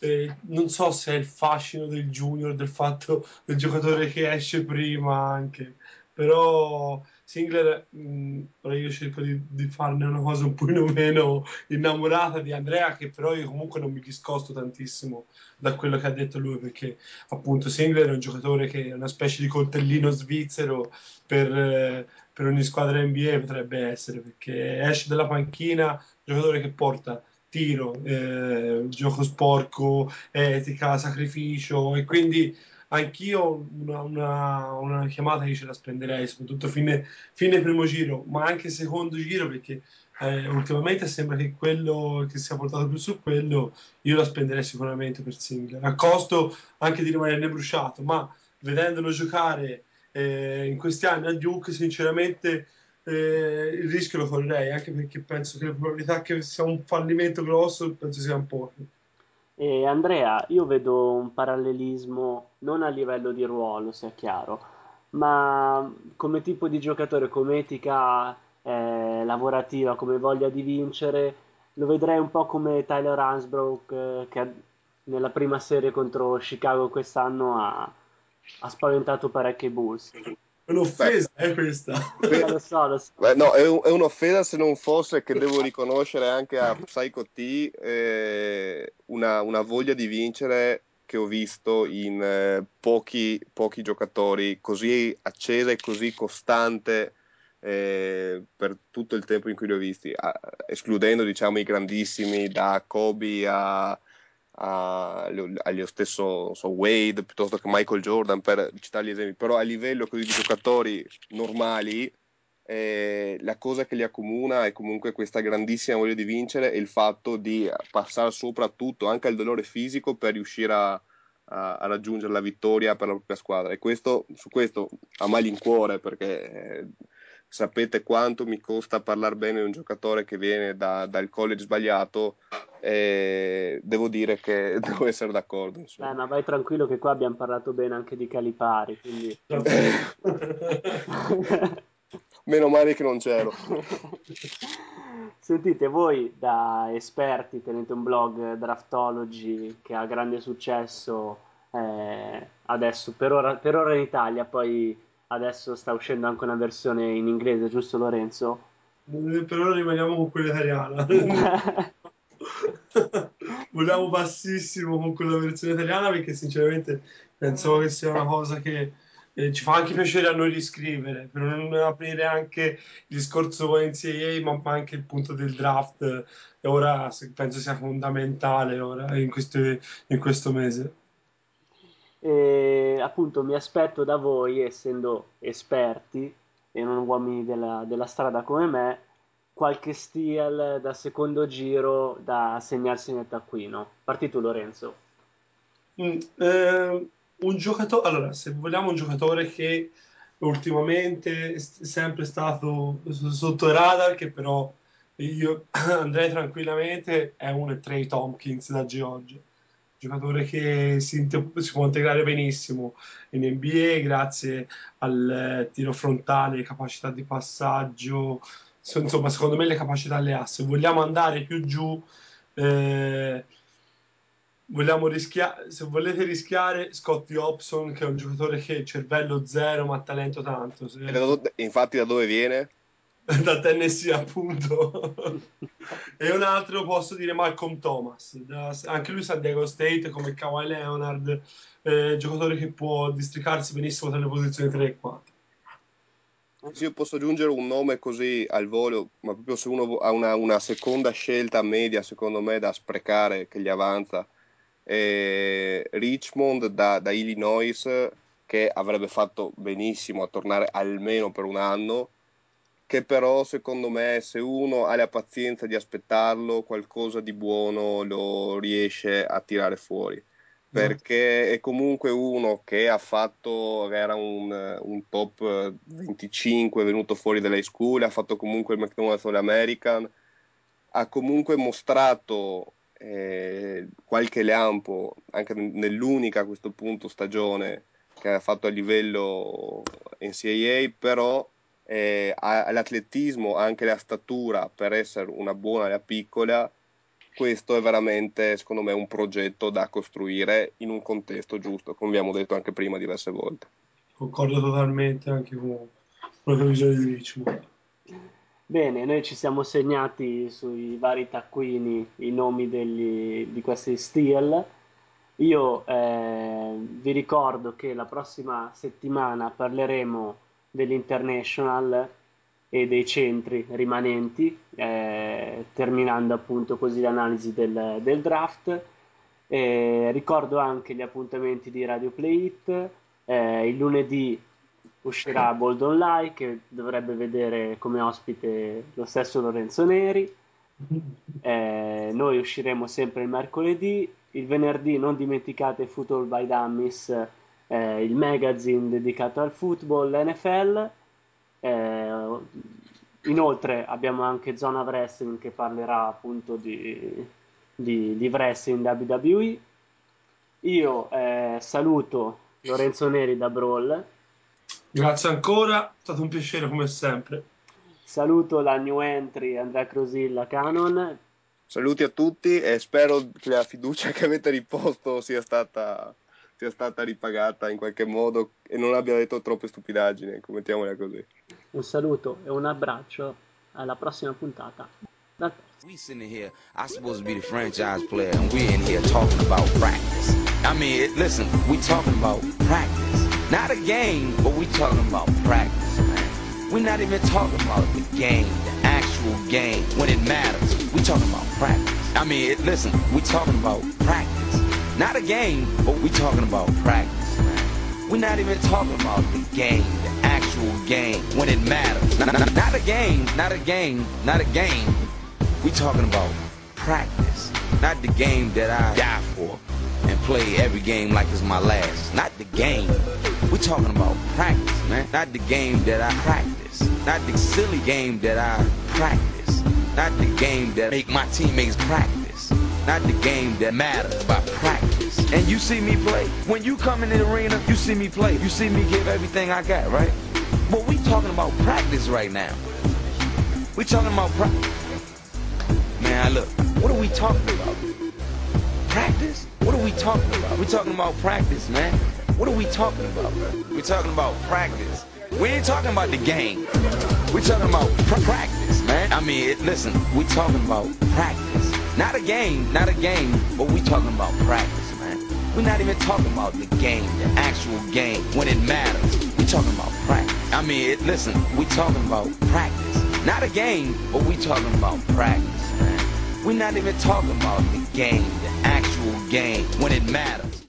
eh, non so se è il fascino del junior, del fatto del giocatore che esce prima anche, però Singler, mh, ora io cerco di, di farne una cosa un po' meno innamorata di Andrea, che però io comunque non mi discosto tantissimo da quello che ha detto lui, perché appunto Singler è un giocatore che è una specie di coltellino svizzero per... eh, per ogni squadra NBA potrebbe essere, perché esce dalla panchina, giocatore che porta tiro, eh, gioco sporco, etica, sacrificio e quindi anch'io una, una, una chiamata io ce la spenderei, soprattutto fine, fine primo giro, ma anche secondo giro perché eh, ultimamente sembra che quello che si è portato più su quello io la spenderei sicuramente per Singler, a costo anche di rimanerne bruciato, ma vedendolo giocare eh, in questi anni a Duke sinceramente eh, il rischio lo correrei anche perché penso che la probabilità che sia un fallimento grosso penso sia un po'. E Andrea, io vedo un parallelismo non a livello di ruolo, sia chiaro, ma come tipo di giocatore, come etica eh, lavorativa, come voglia di vincere, lo vedrei un po' come Tyler Hansbrook eh, che nella prima serie contro Chicago quest'anno ha, ha spaventato parecchi Bulls. Un'offesa, è questa. Eh, lo so, lo so. Beh, no, è, un- è un'offesa se non fosse che devo riconoscere anche a Psycho T eh, una, una voglia di vincere che ho visto in eh, pochi, pochi giocatori così accesa e così costante eh, per tutto il tempo in cui li ho visti, a- escludendo diciamo i grandissimi da Kobe a- allo stesso so, Wade piuttosto che Michael Jordan per citare gli esempi, però a livello di giocatori normali eh, la cosa che li accomuna è comunque questa grandissima voglia di vincere e il fatto di passare sopra tutto, anche al dolore fisico, per riuscire a, a- a raggiungere la vittoria per la propria squadra. E questo, su questo a malincuore, perché eh, sapete quanto mi costa parlare bene di un giocatore che viene da- dal college sbagliato, e devo dire che <laughs> devo essere d'accordo. Beh, ma vai tranquillo che qua abbiamo parlato bene anche di Calipari, quindi... <laughs> Meno male che non c'ero. <laughs> Sentite, voi da esperti tenete un blog Draftology che ha grande successo eh, adesso, per ora, per ora in Italia, poi adesso sta uscendo anche una versione in inglese, giusto Lorenzo? per ora rimaniamo con quella italiana. <laughs> <laughs> Vogliamo bassissimo con quella versione italiana perché sinceramente penso che sia una cosa che eh, ci fa anche piacere a noi riscrivere, per non aprire anche il discorso NCAA, ma ma anche il punto del draft. eh, E ora penso sia fondamentale ora, in, queste- in questo mese. E appunto mi aspetto da voi, essendo esperti e non uomini della, della strada come me, qualche steal da secondo giro da segnarsi nel taccuino. Partito Lorenzo. Mm, eh, un giocatore, allora, se vogliamo un giocatore che ultimamente è sempre stato sotto il radar, che però io <clears throat> andrei tranquillamente, è un Trey Tompkins da Georgia. Giocatore che si, si può integrare benissimo in NBA grazie al eh, tiro frontale, capacità di passaggio, so- insomma, secondo me le capacità le ha. Se vogliamo andare più giù, eh, Vogliamo rischiare, se volete rischiare, Scottie Hobson, che è un giocatore che cervello zero, ma talento tanto. Se- infatti da dove viene? <laughs> da Tennessee, appunto. e un altro posso dire Malcolm Thomas, da- anche lui San Diego State come Kawhi Leonard, eh, giocatore che può districarsi benissimo tra le posizioni 3 e 4. Se io posso aggiungere un nome così al volo, ma proprio se uno ha una, una seconda scelta media, secondo me, da sprecare, che gli avanza, è Richmond da, da Illinois, che avrebbe fatto benissimo a tornare almeno per un anno, che però, secondo me, se uno ha la pazienza di aspettarlo, qualcosa di buono lo riesce a tirare fuori. Perché è comunque uno che ha fatto, era un, un top eh, 25, è venuto fuori dall'high school, ha fatto comunque il McDonald's All-American, ha comunque mostrato eh, qualche lampo anche nell'unica a questo punto stagione che ha fatto a livello NCAA, però eh, ha l'atletismo, ha anche la statura per essere una buona da piccola, questo è veramente, secondo me, un progetto da costruire in un contesto giusto, come abbiamo detto anche prima diverse volte. Concordo totalmente anche con con la visione di Richmond. Bene, noi ci siamo segnati sui vari taccuini i nomi degli- di questi Steel. Io eh, vi ricordo che la prossima settimana parleremo dell'International e dei centri rimanenti, eh, terminando appunto così l'analisi del, del draft. Eh, ricordo anche gli appuntamenti di Radio Play It. Eh, il lunedì uscirà Bold Online che dovrebbe vedere come ospite lo stesso Lorenzo Neri. Eh, noi usciremo sempre il mercoledì. Il venerdì non dimenticate Football by Dummies, eh, il magazine dedicato al football, l'NFL. Eh, inoltre abbiamo anche Zona Wrestling che parlerà appunto di, di, di wrestling WWE. Io eh, saluto Lorenzo Neri da Brawl. Grazie ancora, è stato un piacere come sempre. Saluto la new entry Andrea Crosilla Canon. Saluti a tutti e spero che la fiducia <laughs> che avete riposto sia stata, sia stata ripagata in qualche modo e non abbia detto troppe stupidaggini, mettiamola così. Un saluto e un abbraccio alla prossima puntata. Dal We sitting here, I supposed to be the franchise player, and we're in here talking about practice. I mean, it, listen, we talking about practice. Not a game, but we talking about practice, man. We're not even talking about the game, the actual game, when it matters. We talking about practice. I mean, it, listen, we talking about practice. Not a game, but we talking about practice, man. We're not even talking about the game, the actual game, when it matters. Not, not- not a game, not a game, not a game. We talking about practice, not the game that I die for and play every game like it's my last. Not the game. We talking about practice, man. Not the game that I practice. Not the silly game that I practice. Not the game that make my teammates practice. Not the game that matters by practice. And you see me play. When you come in the arena, you see me play. You see me give everything I got, right? But we talking about practice right now. We talking about practice. Man, look, what are we talking about? Practice? What are we talking about? we talking about practice, man. What are we talking about? we talking about practice. We ain't talking about the game. we talking about pr- practice, man. I mean, it, listen, we talking about practice. Not a game, not a game, but we talking about practice, man. We're not even talking about the game, the actual game, when it matters. We talking about practice. I mean, it, listen, we talking about practice. Not a game, but we talking about practice, man. We're not even talking about the game, the actual game, when it matters.